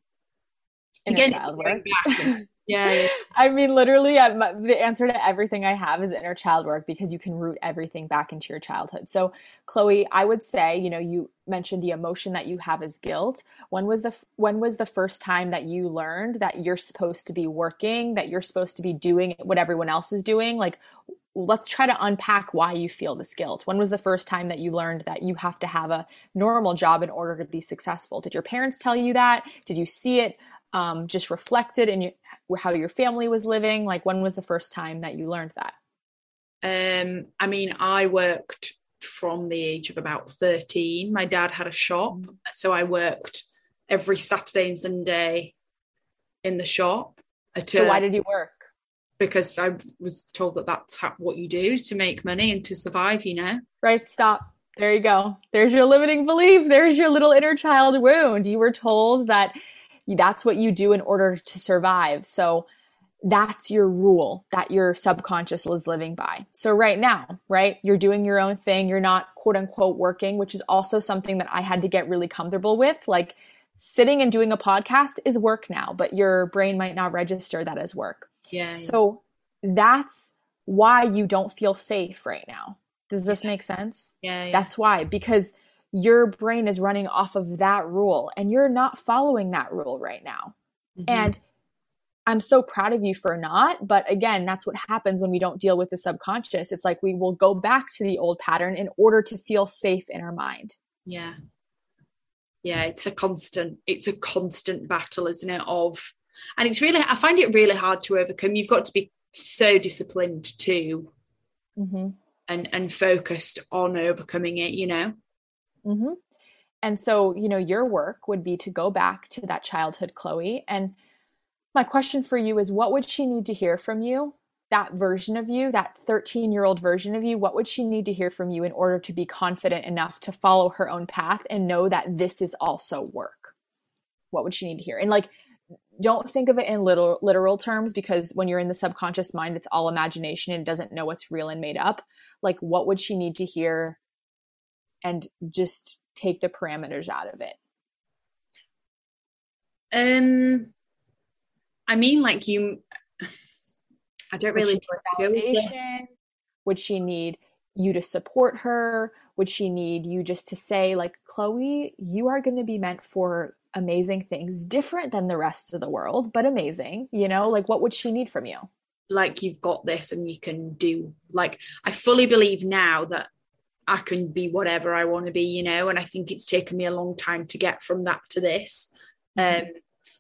S3: Inner Again, yeah, I mean, literally, I'm, the answer to everything I have is inner child work because you can root everything back into your childhood. So, Chloe, I would say, you know, you mentioned the emotion that you have is guilt. When was the when was the first time that you learned that you're supposed to be working, that you're supposed to be doing what everyone else is doing? Like, let's try to unpack why you feel this guilt. When was the first time that you learned that you have to have a normal job in order to be successful? Did your parents tell you that? Did you see it um, just reflected in your, how your family was living? Like, when was the first time that you learned that?
S4: Um, I mean, I worked from the age of about 13. My dad had a shop, mm. so I worked every Saturday and Sunday in the shop.
S3: so why did you work?
S4: Because I was told that that's how, what you do to make money and to survive, you know?
S3: Right, stop. There you go. There's your limiting belief. There's your little inner child wound. You were told that that's what you do in order to survive. So that's your rule that your subconscious is living by. So right now, right, you're doing your own thing. You're not quote unquote working, which is also something that I had to get really comfortable with. Like sitting and doing a podcast is work now, but your brain might not register that as work.
S4: Yeah.
S3: So that's why you don't feel safe right now. Does this
S4: yeah.
S3: make sense?
S4: Yeah, yeah.
S3: That's why, because your brain is running off of that rule and you're not following that rule right now. Mm-hmm. And I'm so proud of you for not. But again, that's what happens when we don't deal with the subconscious. It's like we will go back to the old pattern in order to feel safe in our mind.
S4: Yeah. Yeah, it's a constant, it's a constant battle, isn't it? Of and it's really I find it really hard to overcome. You've got to be so disciplined too. Mm-hmm. And and focused on overcoming it, you know.
S3: Mm-hmm. And so, you know, your work would be to go back to that childhood Chloe and my question for you is what would she need to hear from you? That version of you, that 13 year old version of you, what would she need to hear from you in order to be confident enough to follow her own path and know that this is also work? What would she need to hear? And like, don't think of it in little literal terms because when you're in the subconscious mind, it's all imagination and doesn't know what's real and made up. Like, what would she need to hear and just take the parameters out of it?
S4: Um, I mean, like you, I don't really
S3: validation. Would she need you to support her? Would she need you just to say, like, Chloe, you are going to be meant for amazing things, different than the rest of the world, but amazing? You know, like, what would she need from you?
S4: Like, you've got this and you can do, like, I fully believe now that I can be whatever I want to be, you know, and I think it's taken me a long time to get from that to this. Mm-hmm. Um,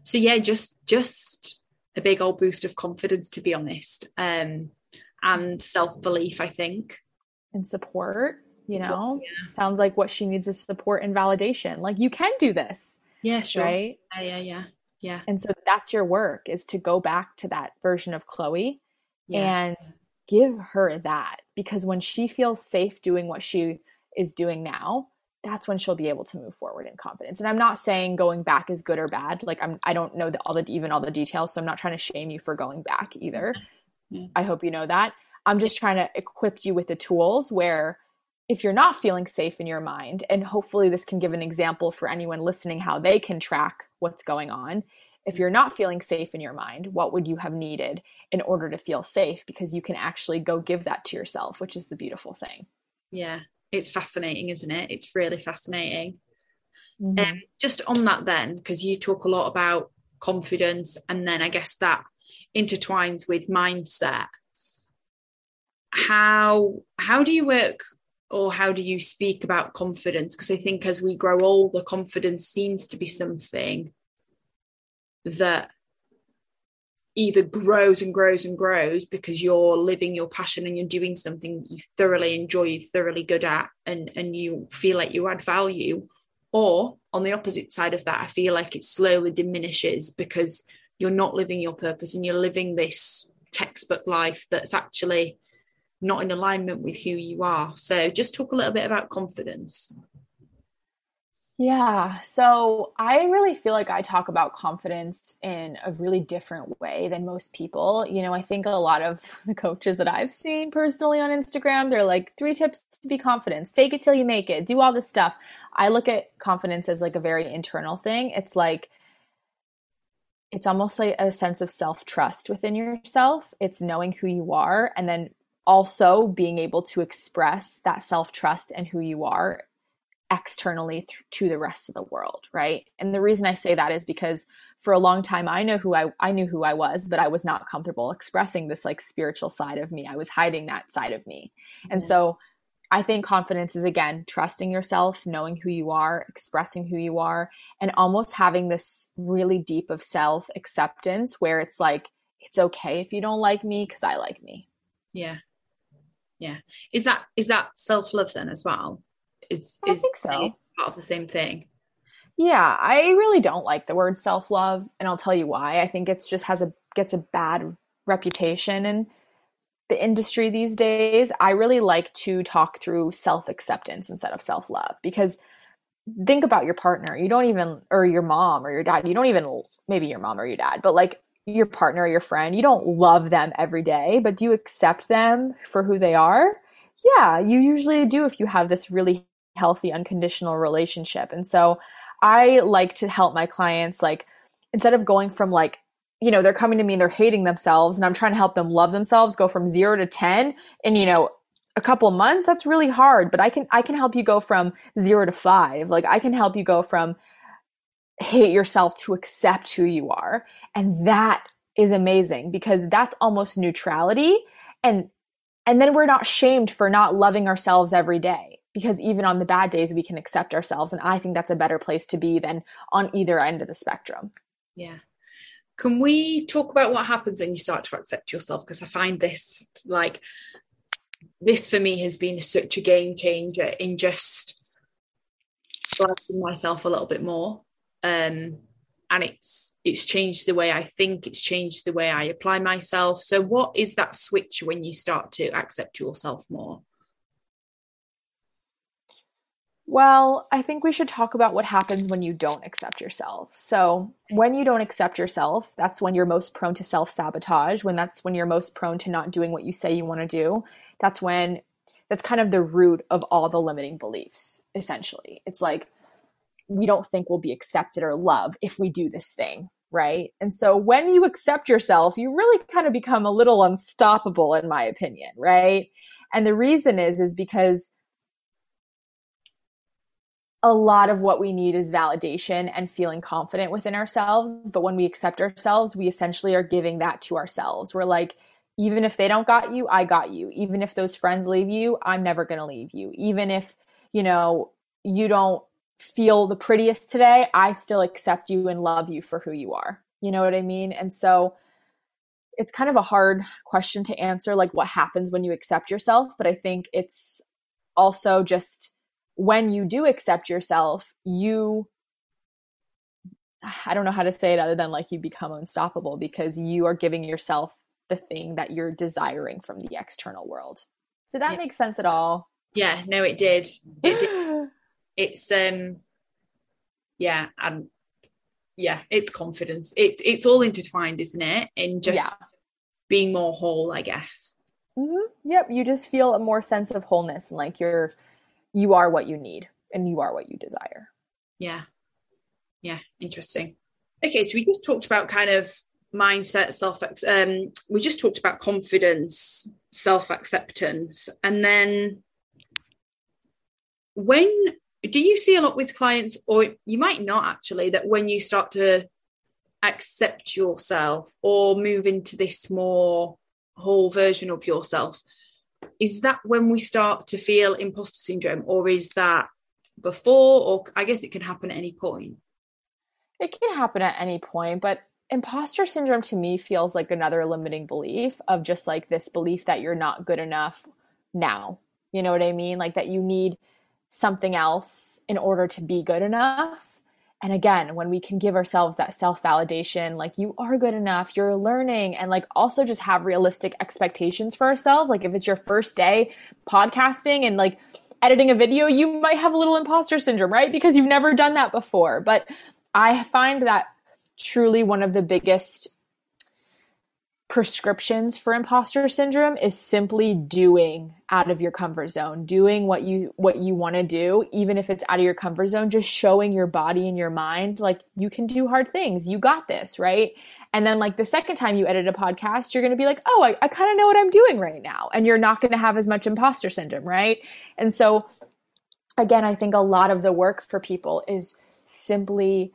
S4: so yeah, just just a big old boost of confidence, to be honest, um, and self belief. I think
S3: and support. You know, yeah. sounds like what she needs is support and validation. Like you can do this.
S4: Yeah, sure.
S3: Right.
S4: Yeah, yeah, yeah, yeah.
S3: And so that's your work is to go back to that version of Chloe yeah. and give her that because when she feels safe doing what she is doing now, that's when she'll be able to move forward in confidence. And I'm not saying going back is good or bad. Like I'm I don't know the, all the even all the details, so I'm not trying to shame you for going back either. I hope you know that. I'm just trying to equip you with the tools where if you're not feeling safe in your mind and hopefully this can give an example for anyone listening how they can track what's going on. If you're not feeling safe in your mind, what would you have needed in order to feel safe because you can actually go give that to yourself, which is the beautiful thing.
S4: Yeah, it's fascinating, isn't it? It's really fascinating. Mm-hmm. Um, just on that, then, because you talk a lot about confidence, and then I guess that intertwines with mindset. How how do you work, or how do you speak about confidence? Because I think as we grow older, confidence seems to be something that either grows and grows and grows because you're living your passion and you're doing something you thoroughly enjoy, you're thoroughly good at, and, and you feel like you add value. Or on the opposite side of that, I feel like it slowly diminishes because you're not living your purpose and you're living this textbook life that's actually not in alignment with who you are. So just talk a little bit about confidence.
S3: Yeah. So I really feel like I talk about confidence in a really different way than most people. You know, I think a lot of the coaches that I've seen personally on Instagram, they're like three tips to be confident, fake it till you make it, do all this stuff. I look at confidence as like a very internal thing. It's like, it's almost like a sense of self trust within yourself. It's knowing who you are and then also being able to express that self trust and who you are externally th- to the rest of the world right and the reason i say that is because for a long time i know who i i knew who i was but i was not comfortable expressing this like spiritual side of me i was hiding that side of me and mm-hmm. so I think confidence is again trusting yourself, knowing who you are, expressing who you are, and almost having this really deep of self acceptance where it's like, it's okay if you don't like me because I like me.
S4: Yeah. Yeah. Is that is that self love then as well? it's
S3: I
S4: is
S3: think so.
S4: part of the same thing?
S3: Yeah, I really don't like the word self love, and I'll tell you why. I think it's just has a gets a bad reputation in the industry these days. I really like to talk through self acceptance instead of self love because think about your partner. You don't even, or your mom or your dad. You don't even, maybe your mom or your dad, but like your partner or your friend, you don't love them every day, but do you accept them for who they are? Yeah, you usually do if you have this really healthy, unconditional relationship. And so I like to help my clients, like, instead of going from like, you know, they're coming to me and they're hating themselves, and I'm trying to help them love themselves, go from zero to 10 in, you know, a couple months, that's really hard. But I can, I can help you go from zero to five. Like, I can help you go from hate yourself to accept who you are. And that is amazing because that's almost neutrality. And, and then we're not shamed for not loving ourselves every day because even on the bad days, we can accept ourselves. And I think that's a better place to be than on either end of the spectrum.
S4: Yeah. Can we talk about what happens when you start to accept yourself? Because I find this like, this for me has been such a game changer in just liking myself a little bit more um, and it's it's changed the way I think. It's changed the way I apply myself. So, what is that switch when you start to accept yourself more?
S3: Well, I think we should talk about what happens when you don't accept yourself. So, when you don't accept yourself, that's when you're most prone to self sabotage, when that's when you're most prone to not doing what you say you want to do. That's when that's kind of the root of all the limiting beliefs, essentially. It's like we don't think we'll be accepted or loved if we do this thing, right? And so when you accept yourself, you really kind of become a little unstoppable in my opinion, right? And the reason is is because a lot of what we need is validation and feeling confident within ourselves, but when we accept ourselves, we essentially are giving that to ourselves. We're like even if they don't got you, I got you. Even if those friends leave you, I'm never going to leave you. Even if, you know, you don't feel the prettiest today, I still accept you and love you for who you are. You know what I mean? And so it's kind of a hard question to answer, like what happens when you accept yourself. But I think it's also just when you do accept yourself, you, I don't know how to say it other than like you become unstoppable because you are giving yourself the thing that you're desiring from the external world. Did that yeah. make sense at all?
S4: Yeah, no, it did. It did. it's um yeah and yeah it's confidence. It's it's all intertwined isn't it? In just yeah. being more whole i guess.
S3: Mm-hmm. yep you just feel a more sense of wholeness and like you're you are what you need and you are what you desire.
S4: Yeah. Yeah interesting. Okay so we just talked about kind of mindset self um we just talked about confidence self acceptance and then when do you see a lot with clients or you might not actually that when you start to accept yourself or move into this more whole version of yourself is that when we start to feel imposter syndrome or is that before? Or i guess it can happen at any point.
S3: It can happen at any point but imposter syndrome to me feels like another limiting belief of just like this belief that you're not good enough now. You know what i mean? Like that you need something else in order to be good enough. And again, when we can give ourselves that self validation, like you are good enough, you're learning, and like also just have realistic expectations for ourselves. Like if it's your first day podcasting and like editing a video, you might have a little imposter syndrome, right? Because you've never done that before. But I find that truly one of the biggest prescriptions for imposter syndrome is simply doing out of your comfort zone doing what you what you want to do even if it's out of your comfort zone just showing your body and your mind like you can do hard things. You got this right? And then like the second time you edit a podcast you're going to be like oh i, I kind of know what i'm doing right now. And you're not going to have as much imposter syndrome right? And so again i think a lot of the work for people is simply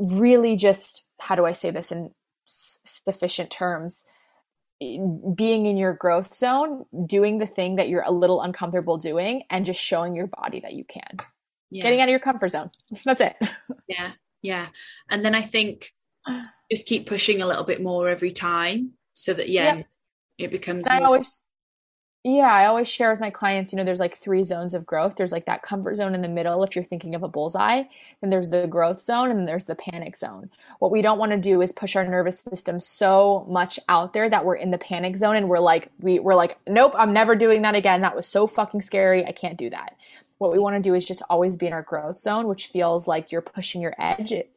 S3: really just how do i say this in sufficient terms being in your growth zone, doing the thing that you're a little uncomfortable doing, and just showing your body that you can. Yeah. Getting out of your comfort zone. That's it.
S4: Yeah. Yeah. And then I think just keep pushing a little bit more every time so that, yeah, yep. it becomes.
S3: I always, yeah, I always share with my clients, you know, there's like three zones of growth. There's like that comfort zone in the middle if you're thinking of a bullseye, then there's the growth zone and there's the panic zone. What we don't want to do is push our nervous system so much out there that we're in the panic zone and we're like we we're like, "Nope, I'm never doing that again. That was so fucking scary. I can't do that." What we want to do is just always be in our growth zone, which feels like you're pushing your edge. It,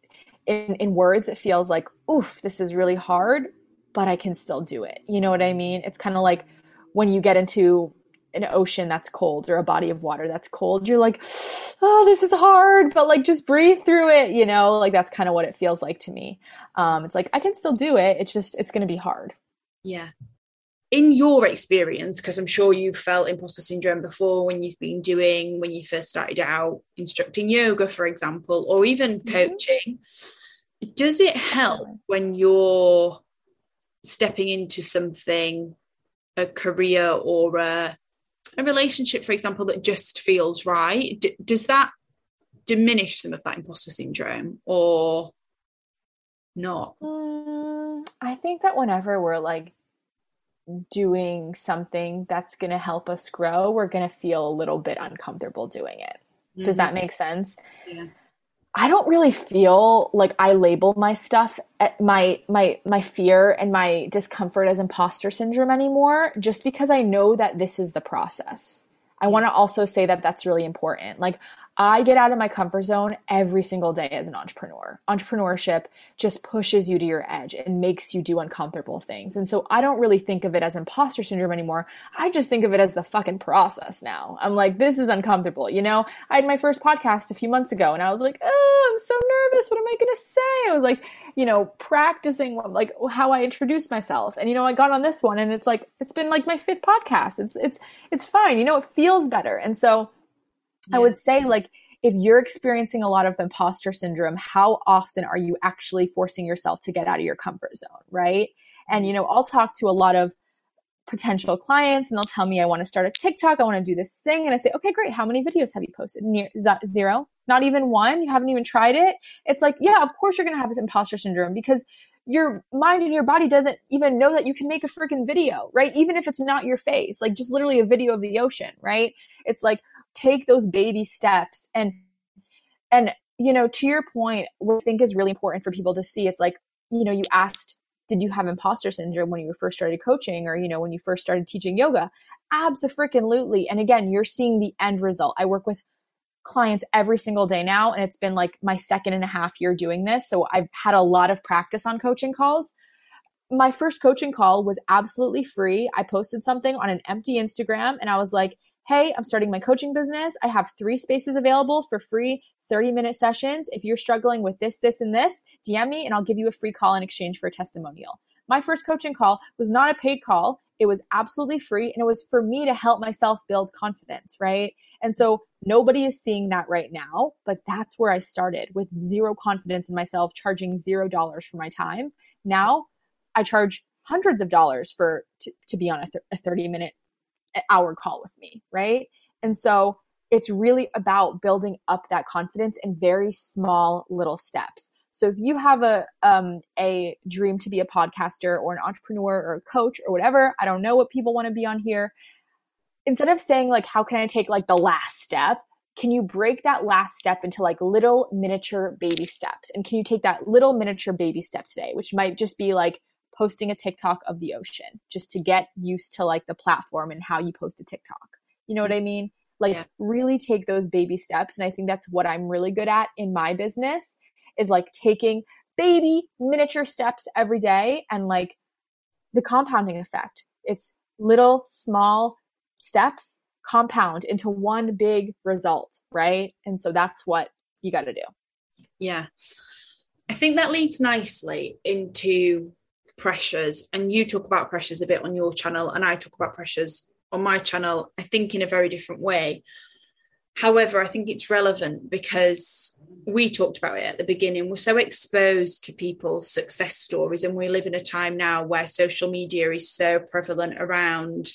S3: in in words, it feels like, "Oof, this is really hard, but I can still do it." You know what I mean? It's kind of like when you get into an ocean that's cold or a body of water that's cold, you're like, oh, this is hard, but like just breathe through it, you know? Like that's kind of what it feels like to me. Um, it's like I can still do it. It's just it's going to be hard.
S4: Yeah. In your experience, because I'm sure you've felt imposter syndrome before when you've been doing, when you first started out instructing yoga, for example, or even mm-hmm. coaching, does it help when you're stepping into something a career or a, a relationship, for example, that just feels right, D- does that diminish some of that imposter syndrome or not?
S3: Mm, I think that whenever we're like doing something that's going to help us grow, we're going to feel a little bit uncomfortable doing it. Mm-hmm. Does that make sense?
S4: Yeah.
S3: I don't really feel like I label my stuff eh, my my my fear and my discomfort as imposter syndrome anymore just because I know that this is the process. I want to also say that that's really important. Like I get out of my comfort zone every single day as an entrepreneur. Entrepreneurship just pushes you to your edge and makes you do uncomfortable things. And so I don't really think of it as imposter syndrome anymore. I just think of it as the fucking process now. I'm like, this is uncomfortable. You know, I had my first podcast a few months ago and I was like, oh, I'm so nervous. What am I going to say? I was like, you know, practicing like how I introduce myself. And, you know, I got on this one and it's like, it's been like my fifth podcast. It's, it's, it's fine. You know, it feels better. And so, I would say, like, if you're experiencing a lot of imposter syndrome, how often are you actually forcing yourself to get out of your comfort zone, right? And, you know, I'll talk to a lot of potential clients and they'll tell me, I want to start a TikTok, I want to do this thing. And I say, okay, great. How many videos have you posted? Near, Zero? Not even one? You haven't even tried it? It's like, yeah, of course you're going to have this imposter syndrome because your mind and your body doesn't even know that you can make a freaking video, right? Even if it's not your face, like just literally a video of the ocean, right? It's like, take those baby steps and and you know to your point what i think is really important for people to see it's like you know you asked did you have imposter syndrome when you first started coaching or you know when you first started teaching yoga? Absolutely and again you're seeing the end result. I work with clients every single day now and it's been like my second and a half year doing this so i've had a lot of practice on coaching calls. My first coaching call was absolutely free. I posted something on an empty instagram and i was like hey, I'm starting my coaching business. I have three spaces available for free 30 minute sessions. If you're struggling with this, this, and this, DM me and I'll give you a free call in exchange for a testimonial. My first coaching call was not a paid call. It was absolutely free and it was for me to help myself build confidence, right? And so nobody is seeing that right now, but that's where I started with zero confidence in myself, charging zero dollars for my time. Now I charge hundreds of dollars for to, to be on a, th- a 30 minute hour call with me, right? And so it's really about building up that confidence in very small little steps. So if you have a um, a dream to be a podcaster or an entrepreneur or a coach or whatever, I don't know what people want to be on here. Instead of saying like, how can I take like the last step? Can you break that last step into like little miniature baby steps? And can you take that little miniature baby step today, which might just be like posting a TikTok of the ocean just to get used to like the platform and how you post a TikTok. You know what I mean? Like yeah. really take those baby steps. And I think that's what I'm really good at in my business is like taking baby miniature steps every day and like the compounding effect. It's little small steps compound into one big result, right? And so that's what you got to do.
S4: Yeah. I think that leads nicely into pressures and you talk about pressures a bit on your channel and I talk about pressures on my channel I think in a very different way However, I think it's relevant because we talked about it at the beginning. We're so exposed to people's success stories, and we live in a time now where social media is so prevalent around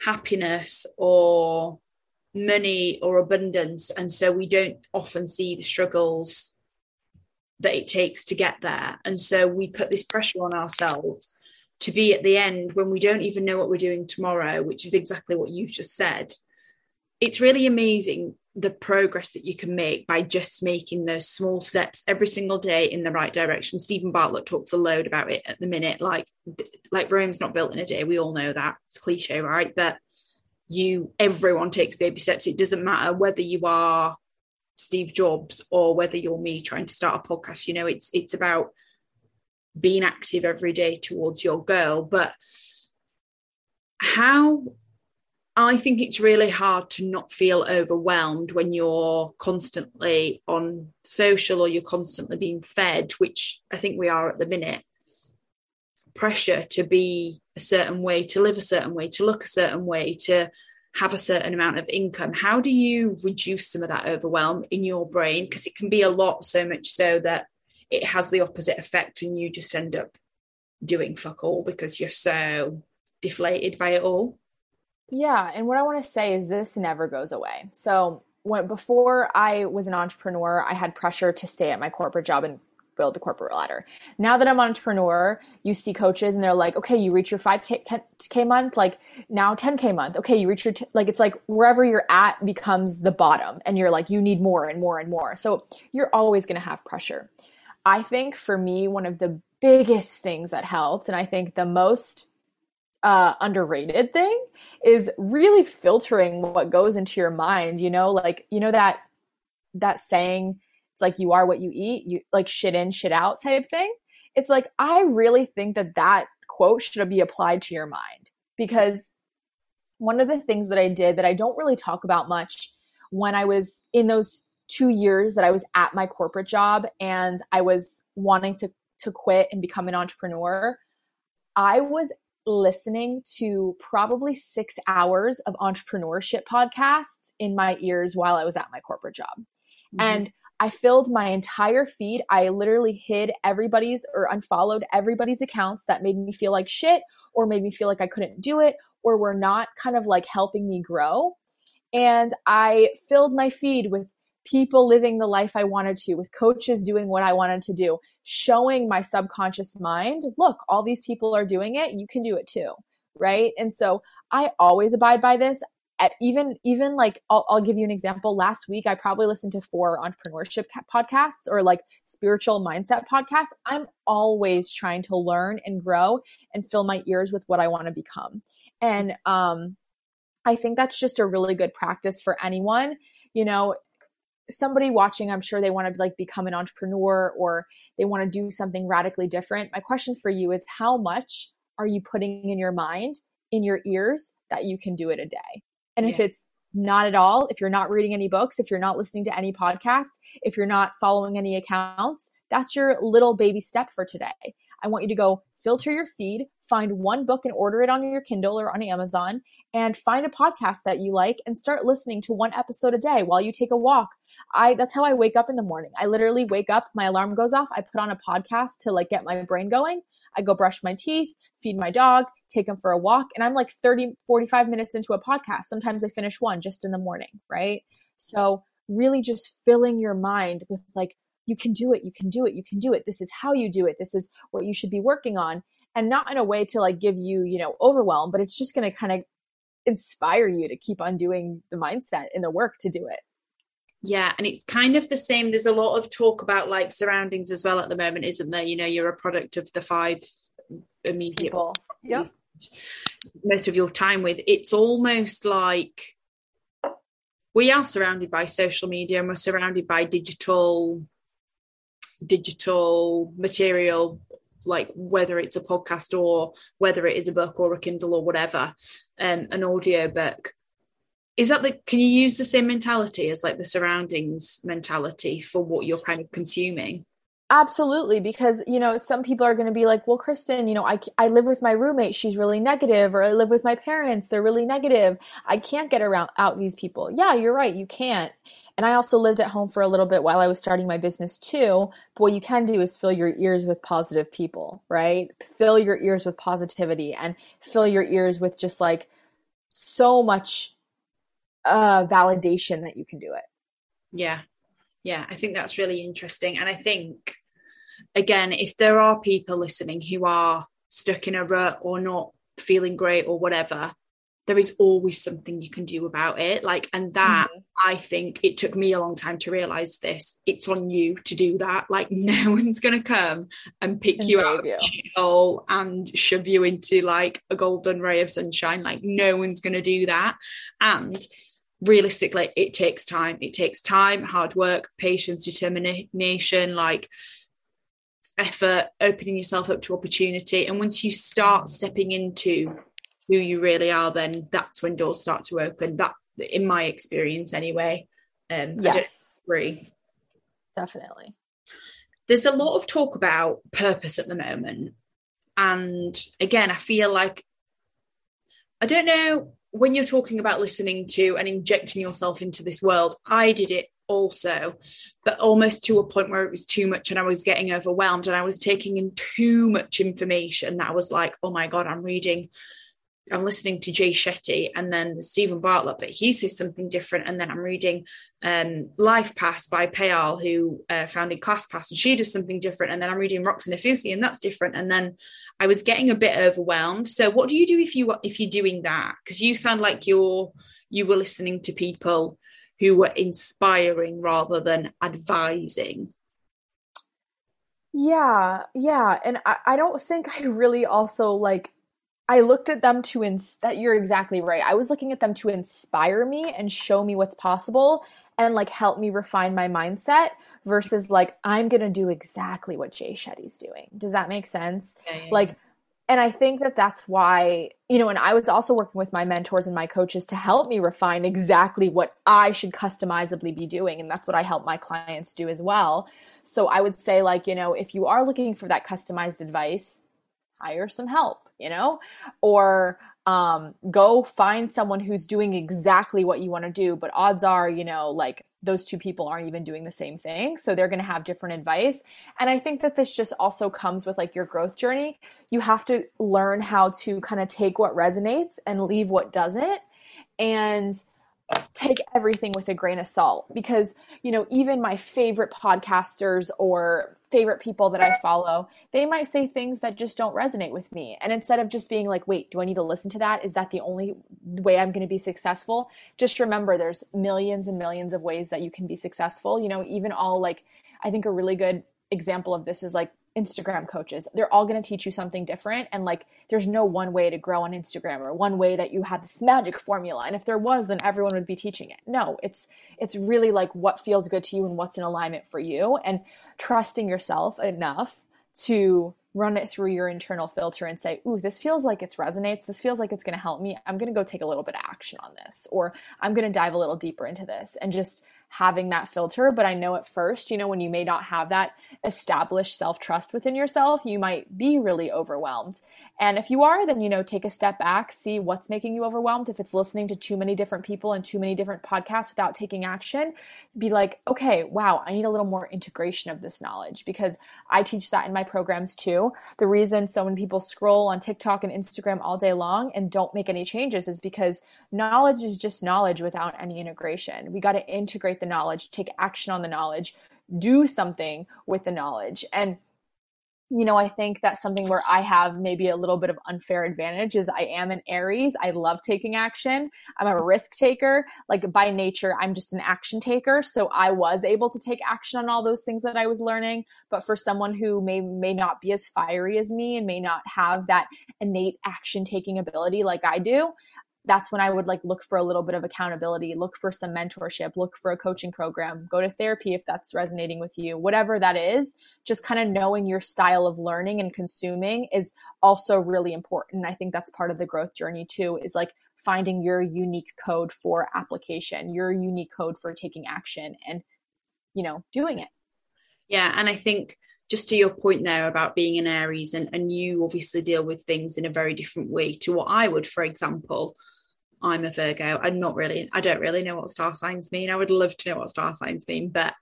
S4: happiness or money or abundance. And so we don't often see the struggles that it takes to get there. And so we put this pressure on ourselves to be at the end when we don't even know what we're doing tomorrow, which is exactly what you've just said it's really amazing the progress that you can make by just making those small steps every single day in the right direction. Steven Bartlett talks a load about it at the minute. Like, like Rome's not built in a day. We all know that it's cliche, right? But you, everyone takes baby steps. It doesn't matter whether you are Steve Jobs or whether you're me trying to start a podcast. You know, it's it's about being active every day towards your goal. But how I think it's really hard to not feel overwhelmed when you're constantly on social or you're constantly being fed, which I think we are at the minute. Pressure to be a certain way, to live a certain way, to look a certain way, to have a certain amount of income. How do you reduce some of that overwhelm in your brain? Because it can be a lot, so much so that it has the opposite effect and you just end up doing fuck all because you're so deflated by it all.
S3: Yeah, and what I want to say is this never goes away. So, when before I was an entrepreneur, I had pressure to stay at my corporate job and build the corporate ladder. Now that I'm an entrepreneur, you see coaches and they're like, okay, you reach your 5K month, like now 10K month. Okay, you reach your, t-, like, it's like wherever you're at becomes the bottom and you're like, you need more and more and more. So you're always going to have pressure. I think for me, one of the biggest things that helped, and I think the most uh, underrated thing is really filtering what goes into your mind. You know, like you know that that saying, it's like you are what you eat. You like shit in, shit out type thing. It's like I really think that that quote should be applied to your mind because one of the things that I did that I don't really talk about much when I was in those two years that I was at my corporate job and I was wanting to to quit and become an entrepreneur, I was listening to probably six hours of entrepreneurship podcasts in my ears while I was at my corporate job. Mm-hmm. And I filled my entire feed. I literally hid everybody's or unfollowed everybody's accounts that made me feel like shit or made me feel like I couldn't do it or were not kind of like helping me grow. And I filled my feed with people living the life I wanted to, with coaches doing what I wanted to do, showing my subconscious mind, look, all these people are doing it, you can do it too. Right. And so I always abide by this. Even even like I'll, I'll give you an example last week i probably listened to four entrepreneurship podcasts or like spiritual mindset podcasts i'm always trying to learn and grow and fill my ears with what i want to become and um i think that's just a really good practice for anyone you know somebody watching, I'm sure they want to like become an entrepreneur or they want to do something radically different. My question for you is how much are you putting in your mind, in your ears that you can do it a day? And yeah. if it's not at all, if you're not reading any books, if you're not listening to any podcasts, if you're not following any accounts, that's your little baby step for today. I want you to go filter your feed, find one book and order it on your Kindle or on Amazon, and find a podcast that you like and start listening to one episode a day while you take a walk, I that's how I wake up in the morning. I literally wake up, my alarm goes off, I put on a podcast to like get my brain going. I go brush my teeth, feed my dog, take him for a walk, and I'm like 30 45 minutes into a podcast. Sometimes I finish one just in the morning, right? So, really just filling your mind with like you can do it, you can do it, you can do it. This is how you do it. This is what you should be working on. And not in a way to like give you, you know, overwhelm, but it's just going to kind of inspire you to keep on doing the mindset and the work to do it.
S4: Yeah, and it's kind of the same. There's a lot of talk about like surroundings as well at the moment, isn't there? You know, you're a product of the five immediate people.
S3: Yeah.
S4: Most of your time with. It's almost like we are surrounded by social media and we're surrounded by digital digital material like whether it's a podcast or whether it is a book or a kindle or whatever um, an audio book is that the can you use the same mentality as like the surroundings mentality for what you're kind of consuming
S3: Absolutely, because you know some people are going to be like, "Well, Kristen, you know, I I live with my roommate; she's really negative, or I live with my parents; they're really negative. I can't get around out these people." Yeah, you're right, you can't. And I also lived at home for a little bit while I was starting my business too. But what you can do is fill your ears with positive people, right? Fill your ears with positivity and fill your ears with just like so much uh, validation that you can do it.
S4: Yeah. Yeah. I think that's really interesting. And I think again, if there are people listening who are stuck in a rut or not feeling great or whatever, there is always something you can do about it. Like, and that mm-hmm. I think it took me a long time to realize this. It's on you to do that. Like, no one's going to come and pick and you out you. and shove you into like a golden ray of sunshine. Like, no one's going to do that. And realistically, it takes time. It takes time, hard work, patience, determination, like, effort, opening yourself up to opportunity. And once you start stepping into who you really are, then that's when doors start to open. That, in my experience, anyway. Um, yes, agree.
S3: Definitely.
S4: There's a lot of talk about purpose at the moment, and again, I feel like I don't know when you're talking about listening to and injecting yourself into this world. I did it also, but almost to a point where it was too much and I was getting overwhelmed and I was taking in too much information that I was like, oh my God, I'm reading. I'm listening to Jay Shetty and then Steven Bartlett, but he says something different. And then I'm reading um, LifeClass by Payal, who uh, founded ClassPass, and she does something different. And then I'm reading Roxana Nafousi, and that's different. And then I was getting a bit overwhelmed. So, what do you do if you if you're doing that? Because you sound like you're you were listening to people who were inspiring rather than advising.
S3: Yeah, yeah. And I, I don't think I really also like I looked at them to ins that you're exactly right. I was looking at them to inspire me and show me what's possible and like help me refine my mindset versus like I'm going to do exactly what Jay Shetty's doing. Does that make sense? Yeah, yeah, like and I think that that's why, you know, and I was also working with my mentors and my coaches to help me refine exactly what I should customizably be doing. And that's what I help my clients do as well. So I would say, like, you know, if you are looking for that customized advice, hire some help, you know, or um, go find someone who's doing exactly what you want to do. But odds are, you know, like those two people aren't even doing the same thing. So they're going to have different advice. And I think that this just also comes with like your growth journey. You have to learn how to kind of take what resonates and leave what doesn't. And take everything with a grain of salt because you know even my favorite podcasters or favorite people that I follow they might say things that just don't resonate with me. And instead of just being like wait do I need to listen to that? Is that the only way I'm going to be successful? Just remember there's millions and millions of ways that you can be successful. You know even all like I think a really good example of this is like Instagram coaches. They're all going to teach you something different. And like, there's no one way to grow on Instagram or one way that you have this magic formula. And if there was, then everyone would be teaching it. No, it's, it's really like what feels good to you and what's in alignment for you and trusting yourself enough to run it through your internal filter and say, ooh, this feels like it resonates. This feels like it's going to help me. I'm going to go take a little bit of action on this, or I'm going to dive a little deeper into this and just having that filter. But I know at first, you know, when you may not have that established self trust within yourself, you might be really overwhelmed. And if you are, then, you know, take a step back, see what's making you overwhelmed. If it's listening to too many different people and too many different podcasts without taking action, be like, okay, wow, I need a little more integration of this knowledge because I teach that in my programs too. The reason so many people scroll on TikTok and Instagram all day long and don't make any changes is because knowledge is just knowledge without any integration. We got to integrate the knowledge, take action on the knowledge, do something with the knowledge. And you know, I think that's something where I have maybe a little bit of unfair advantage is I am an Aries. I love taking action. I'm a risk taker. Like by nature, I'm just an action taker. So I was able to take action on all those things that I was learning. But for someone who may may not be as fiery as me and may not have that innate action taking ability like I do, that's when I would like look for a little bit of accountability, look for some mentorship, look for a coaching program, go to therapy if that's resonating with you, whatever that is. Just kind of knowing your style of learning and consuming is also really important. I think that's part of the growth journey too, is like finding your unique code for application, your unique code for taking action and, you know, doing it.
S4: Yeah. And I think just to your point there about being an Aries, and, and you obviously deal with things in a very different way to what I would, for example. I'm a Virgo. I'm not really, I don't really know what star signs mean. I would love to know what star signs mean, but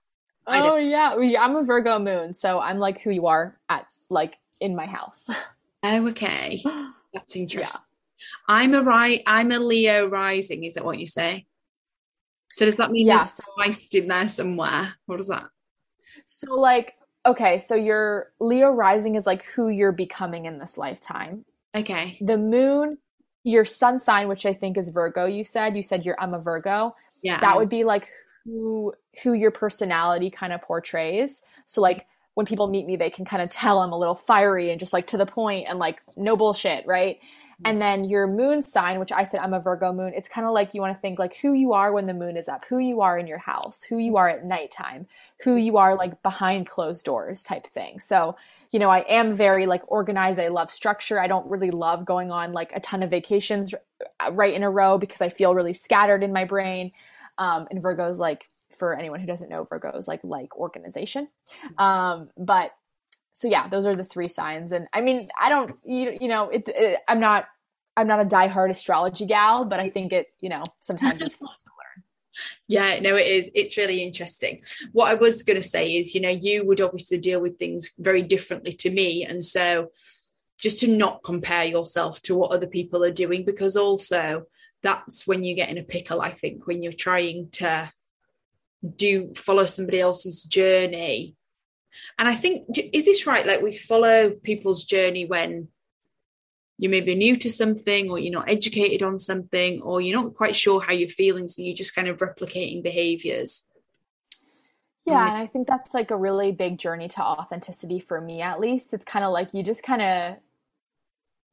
S3: Oh yeah, I'm a Virgo moon, so I'm like who you are at like in my house.
S4: Oh, okay. That's interesting. Yeah. I'm a right. I'm a Leo rising. Is that what you say? So does that mean yeah, there's Christ in there somewhere? What does that?
S3: So like, okay, so your Leo rising is like who you're becoming in this lifetime.
S4: Okay.
S3: The moon, your sun sign, which I think is Virgo. You said you said you're I'm a Virgo.
S4: Yeah.
S3: That would be like who who your personality kind of portrays. So like when people meet me, they can kind of tell I'm a little fiery and just like to the point and like no bullshit, right? And then your moon sign, which I said I'm a Virgo moon, it's kind of like you want to think like who you are when the moon is up, who you are in your house, who you are at nighttime, who you are like behind closed doors type thing. So, you know, I am very like organized. I love structure. I don't really love going on like a ton of vacations right in a row because I feel really scattered in my brain. Um, and Virgo's like for anyone who doesn't know Virgos like like organization. Um, but so yeah, those are the three signs. And I mean, I don't you, you know, it, it, I'm not I'm not a diehard astrology gal, but I think it, you know, sometimes it's fun to learn.
S4: Yeah, no, it is. It's really interesting. What I was going to say is, you know, you would obviously deal with things very differently to me. And so just to not compare yourself to what other people are doing, because also that's when you get in a pickle, I think, when you're trying to do follow somebody else's journey and i think is this right? Like we follow people's journey when you may be new to something or you're not educated on something or you're not quite sure how you're feeling so you're just kind of replicating behaviors.
S3: Yeah and i think that's like a really big journey to authenticity for me at least. It's kind of like you just kind of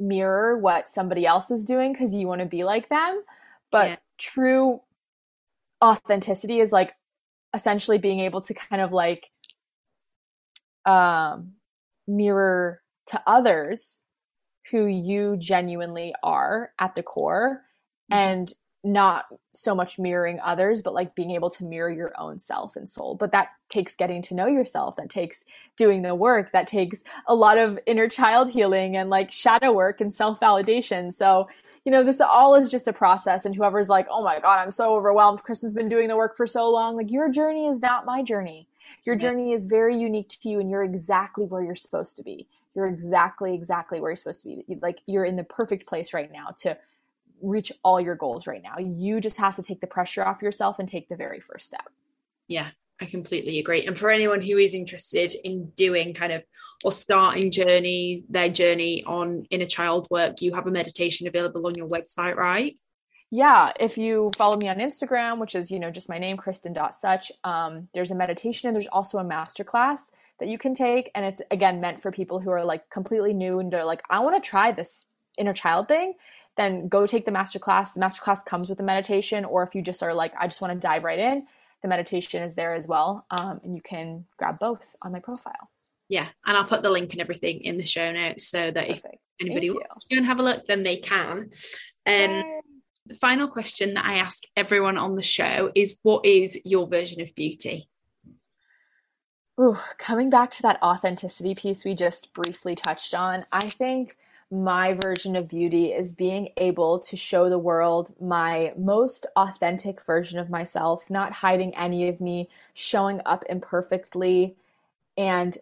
S3: mirror what somebody else is doing because you want to be like them. But yeah. true authenticity is like essentially being able to kind of like um, mirror to others who you genuinely are at the core mm-hmm. and not so much mirroring others but like being able to mirror your own self and soul but that takes getting to know yourself that takes doing the work that takes a lot of inner child healing and like shadow work and self validation so you know, this all is just a process. And whoever's like, oh my God, I'm so overwhelmed. Kristen's been doing the work for so long. Like, your journey is not my journey. Your journey is very unique to you, and you're exactly where you're supposed to be. You're exactly, exactly where you're supposed to be. Like, you're in the perfect place right now to reach all your goals right now. You just have to take the pressure off yourself and take the very first step.
S4: Yeah, I completely agree. And for anyone who is interested in doing kind of or starting journeys, their journey on inner child work, you have a meditation available on your website, right?
S3: Yeah, if you follow me on Instagram, which is, you know, just my name, Kristen.such, um, there's a meditation and there's also a masterclass that you can take. And it's again meant for people who are like completely new and they're like, I want to try this inner child thing. Then go take the masterclass. The masterclass comes with the meditation, or if you just are like, I just want to dive right in, the meditation is there as well. Um, and you can grab both on my profile.
S4: Yeah. And I'll put the link and everything in the show notes so that Perfect. if anybody Thank wants you. to go and have a look, then they can. Um, the final question that I ask everyone on the show is what is your version of beauty?
S3: Ooh, coming back to that authenticity piece we just briefly touched on, I think my version of beauty is being able to show the world my most authentic version of myself, not hiding any of me, showing up imperfectly, and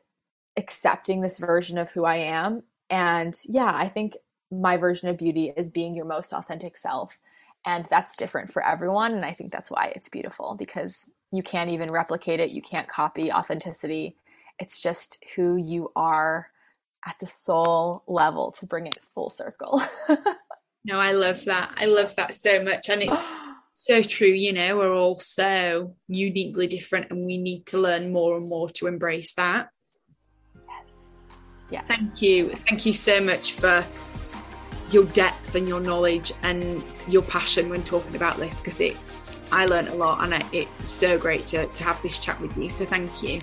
S3: accepting this version of who I am. And yeah, I think my version of beauty is being your most authentic self. And that's different for everyone. And I think that's why it's beautiful because you can't even replicate it, you can't copy authenticity. It's just who you are at the soul level to bring it full circle.
S4: no, I love that. I love that so much. And it's so true. You know, we're all so uniquely different and we need to learn more and more to embrace that.
S3: Yes. Yes.
S4: Thank you. Thank you so much for your depth and your knowledge and your passion when talking about this because it's I learned a lot and it's so great to, to have this chat with you. So thank you.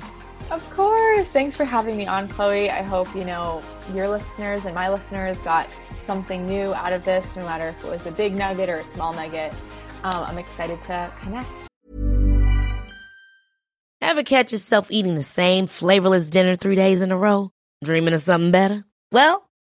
S3: Of course. Thanks for having me on, Chloe. I hope, you know, your listeners and my listeners got something new out of this, no matter if it was a big nugget or a small nugget. Um, I'm excited to connect.
S5: Ever catch yourself eating the same flavorless dinner three days in a row? Dreaming of something better? Well,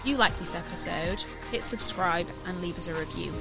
S1: If you like this episode, hit subscribe and leave us a review.